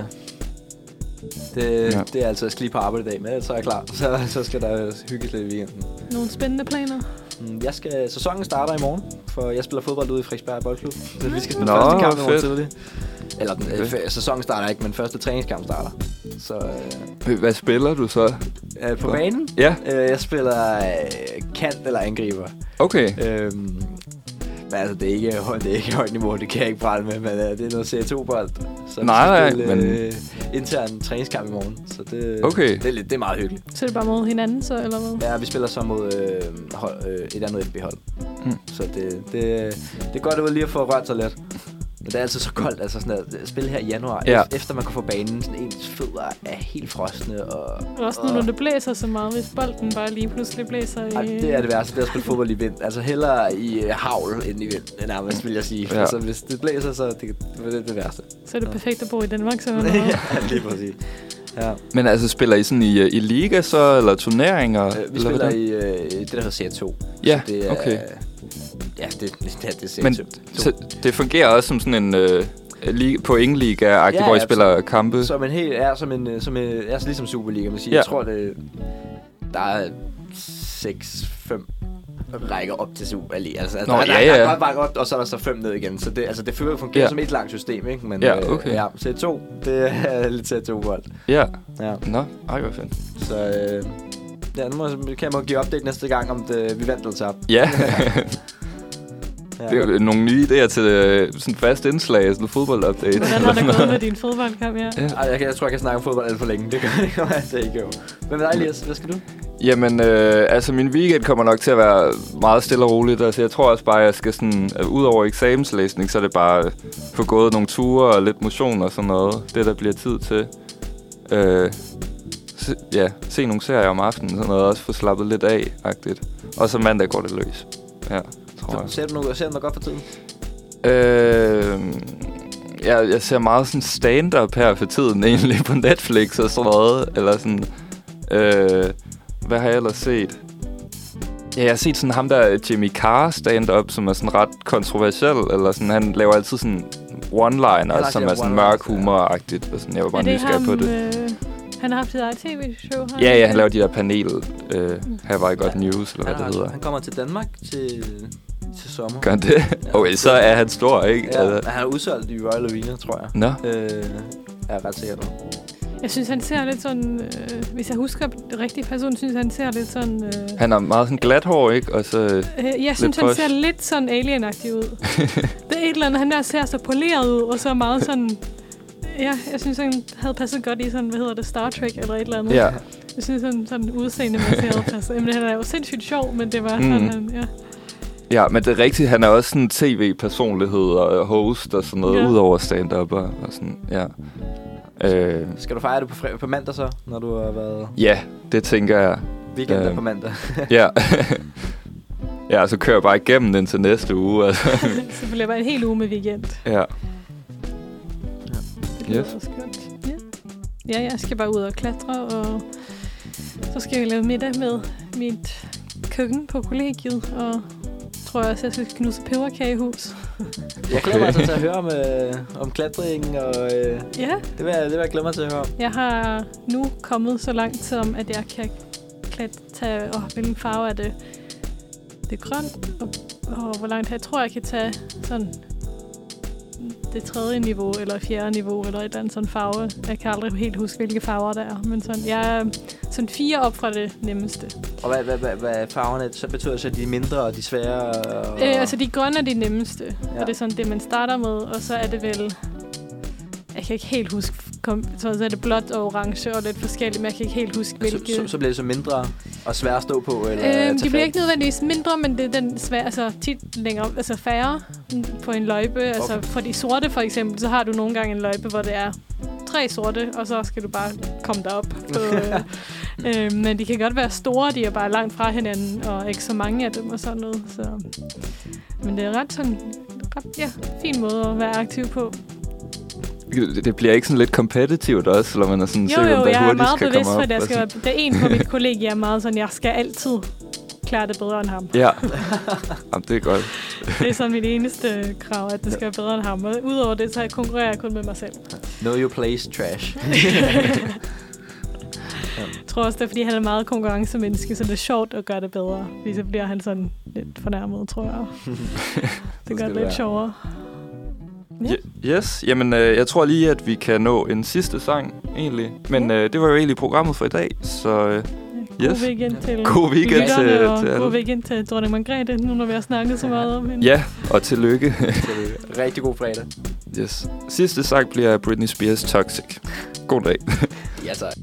det, Ja. det er altså, jeg skal lige på arbejde i dag, men så er jeg klar. Så, så skal der hygges lidt i weekenden. Nogle spændende planer. Mm, Jeg skal, sæsonen starter i morgen, for jeg spiller fodbold ude i Frederiksberg Boldklub. Så vi skal spille Nå, første kamp i morgen fedt. tidlig. Eller den, Okay. okay. sæsonen starter ikke, men første træningskamp starter. Så øh, Hvad spiller du så? øh, på banen, Ja, øh, jeg spiller øh, kant eller angriber. okay. Øhm, men altså, det er, ikke, det er ikke højt niveau, det kan jeg ikke prale med, men øh, det er noget CS2-bold. Så vi Nej, skal nej, spille, men- øh, intern træningskamp i morgen, så det, Okay. det, er, lidt, det er meget hyggeligt. Så er det bare mod hinanden, så, eller hvad? Ja, vi spiller så mod øh, hold, øh, et andet FB-hold. Mm. Så det, det, det er godt ud lige at få rørt sig lidt. Men det er altid så koldt, altså sådan at spille her i januar, Ja. ja. efter man går på banen, sådan ens fødder er helt frosne, og Og også nu, når det blæser så meget, hvis bolden bare lige pludselig blæser i... Ej, det er det værste, det er at spille fodbold i vind. Altså hellere i øh, havl end i vind, nærmest, vil jeg sige. Ja. Ja. Altså, hvis det blæser, så er det, det, er det værste. Så er det perfekt at bo i Danmark, så ja, lige præcis. Ja. Men altså, spiller I sådan i, øh, i liga så, eller turneringer? Øh, vi eller spiller hvordan? i øh, det, der hedder CS2. Ja, så det er, okay. Ja, det, ja, det er Men CS2. så, det fungerer også som sådan en øh, li- pointliga-agtig, Ja, hvor I ja, spiller kampe? Som en helt, er som en, øh, som en, er så ligesom Superliga, man siger. Ja. Jeg tror, det, der er 6-5 rækker op til Superliga. Altså, Nå, der, ja, der, ja. Der er bare godt, og så er der så fem ned igen. Så det, altså, det fungerer Ja. ja. som et langt system, ikke? Men, Ja, øh, okay. ja, C2, det er lidt C2-bold. Ja. Ja. Nå, ej, hvor fedt. Så øh, ja, nu må, kan jeg må give update næste gang, om det, vi vandt eller tabte. Ja. Ja. det er jo nogle nye idéer til øh, sådan fast indslag, sådan en fodboldupdate. Hvordan har det gået med din fodboldkamp, ja? Ja. Ej, jeg, jeg tror, jeg kan snakke om fodbold alt for længe. Det gør det gør jeg det ikke jo. Hvad med dig, Elias? Hvad skal du? Jamen, øh, altså min weekend kommer nok til at være meget stille og roligt. Altså jeg tror også bare, at jeg skal sådan, øh, ud over eksamenslæsning, så er det bare øh, få gået nogle ture og lidt motion og sådan noget. Det, der bliver tid til. Øh, se, ja, se nogle serier om aftenen, sådan noget. Også få slappet lidt af-agtigt. Og så mandag går det løs. Ja, tror jeg. Ser du noget, ser du noget godt for tiden? Øh, jeg, jeg ser meget sådan stand-up her for tiden, egentlig på Netflix og sådan noget. Eller sådan... Øh, hvad har jeg ellers set? Ja, jeg har set sådan ham der Jimmy Carr stand-up, som er sådan ret kontroversiel. Eller sådan, han laver altid sådan one-liners, laver som er sådan mørk humor-agtigt. Og sådan, jeg var bare er nysgerrig ham, på det. Øh, han har haft sit eget tv-show her? Ja, ja, han laver de der panel. Øh, Have I Got News, eller hvad det hedder. Han kommer til Danmark til, til sommer. Gør han det? Okay, så er han stor, ikke? Ja, Altså, han er udsolgt i Royal Arena, tror jeg. Nå. Øh, er jeg ret sikker på. Jeg synes, han ser lidt sådan... Øh, hvis jeg husker det rigtige person, synes jeg, han ser lidt sådan... Øh, Han har meget sådan glat hår, ikke? Og så... øh, jeg synes, han posh. ser lidt sådan alien-agtig ud. det er et eller andet, han der ser så poleret ud, og så meget sådan... Ja, jeg synes, han havde passet godt i sådan, hvad hedder det, Star Trek eller et eller andet. Ja. Jeg synes, sådan, sådan udseende med havde passet. Jamen, han er jo sindssygt sjov, men det var mm. sådan, han, ja. Ja, men det er rigtigt. Han er også sådan tv-personlighed og host og sådan noget, Ja. ja. udover stand-up og og sådan, ja. Øh, Skal du fejre det på, fre- på mandag så, når du har været ja, det tænker jeg. weekend Øh, på mandag? Ja. ja, så kører jeg bare igennem den til næste uge. Altså. så bliver det bare en hel uge med weekend. ja. Det lyder Yes. også godt. Ja. ja, jeg skal bare ud og klatre, og så skal jeg lave middag med mit køkken på kollegiet, og tror jeg også, jeg skal knuse peberkagehus. Jeg glæder mig altså til at høre om, øh, om klatring, og øh, Ja, det, vil jeg, det vil jeg glæde mig til at høre om. jeg har nu kommet så langt som, at jeg kan klat tage, åh, hvilken farve er det? Det er grønt, og, og hvor langt jeg tror, jeg kan tage sådan det tredje niveau, eller fjerde niveau, eller et eller andet sådan farve. Jeg kan aldrig helt huske, hvilke farver der er, men sådan, jeg er sådan fire op fra det nemmeste. Og hvad, hvad, hvad, hvad er farverne? Så betyder så, de mindre og de svære? Og... Øh, altså, de grønne er de nemmeste. Ja. og det er sådan det, man starter med, og så er det vel... Jeg kan ikke helt huske, kom, så er det blåt og orange og lidt forskelligt, men jeg kan ikke helt huske, så, hvilke... så, så bliver det så mindre og sværere at stå på? Eller Øhm, de bliver ikke nødvendigvis mindre, men det er den svære, altså tit længere, altså færre på en løjpe. Okay. Altså for de sorte for eksempel, så har du nogle gange en løjpe, hvor det er tre sorte, og så skal du bare komme derop. På, øh, øh, men de kan godt være store, de er bare langt fra hinanden, og ikke så mange af dem og sådan noget. Så. Men det er ret sådan, ret, ja, fin måde at være aktiv på. Det bliver ikke sådan lidt competitivt også, eller man er sådan Jo, sikker, jo, der jeg er meget bevidst komme for, at jeg skal være, der er en på mit kollegie, jeg er meget sådan, jeg skal altid klare det bedre end ham. Ja, Jamen, det er godt. Det er sådan mit eneste krav, at det skal være bedre end ham. Og udover det, så konkurrerer jeg kun med mig selv. Know your place, trash. Jeg tror også, det er, fordi han er meget konkurrencemenneske, så det er sjovt at gøre det bedre. Fordi så bliver han sådan lidt fornærmet, tror jeg. det gør det det lidt være. sjovere. Ja. Ye- Yes, jamen øh, jeg tror lige, at vi kan nå en sidste sang, egentlig. Men øh, det var jo egentlig programmet for i dag, så øh, God yes. weekend til God weekend til, til god alle. weekend til dronning Margrethe, nu når vi har snakket så meget om hende. Ja, og tillykke. Rigtig god fredag. yes. Sidste sang bliver Britney Spears Toxic. God dag. Ja, tak.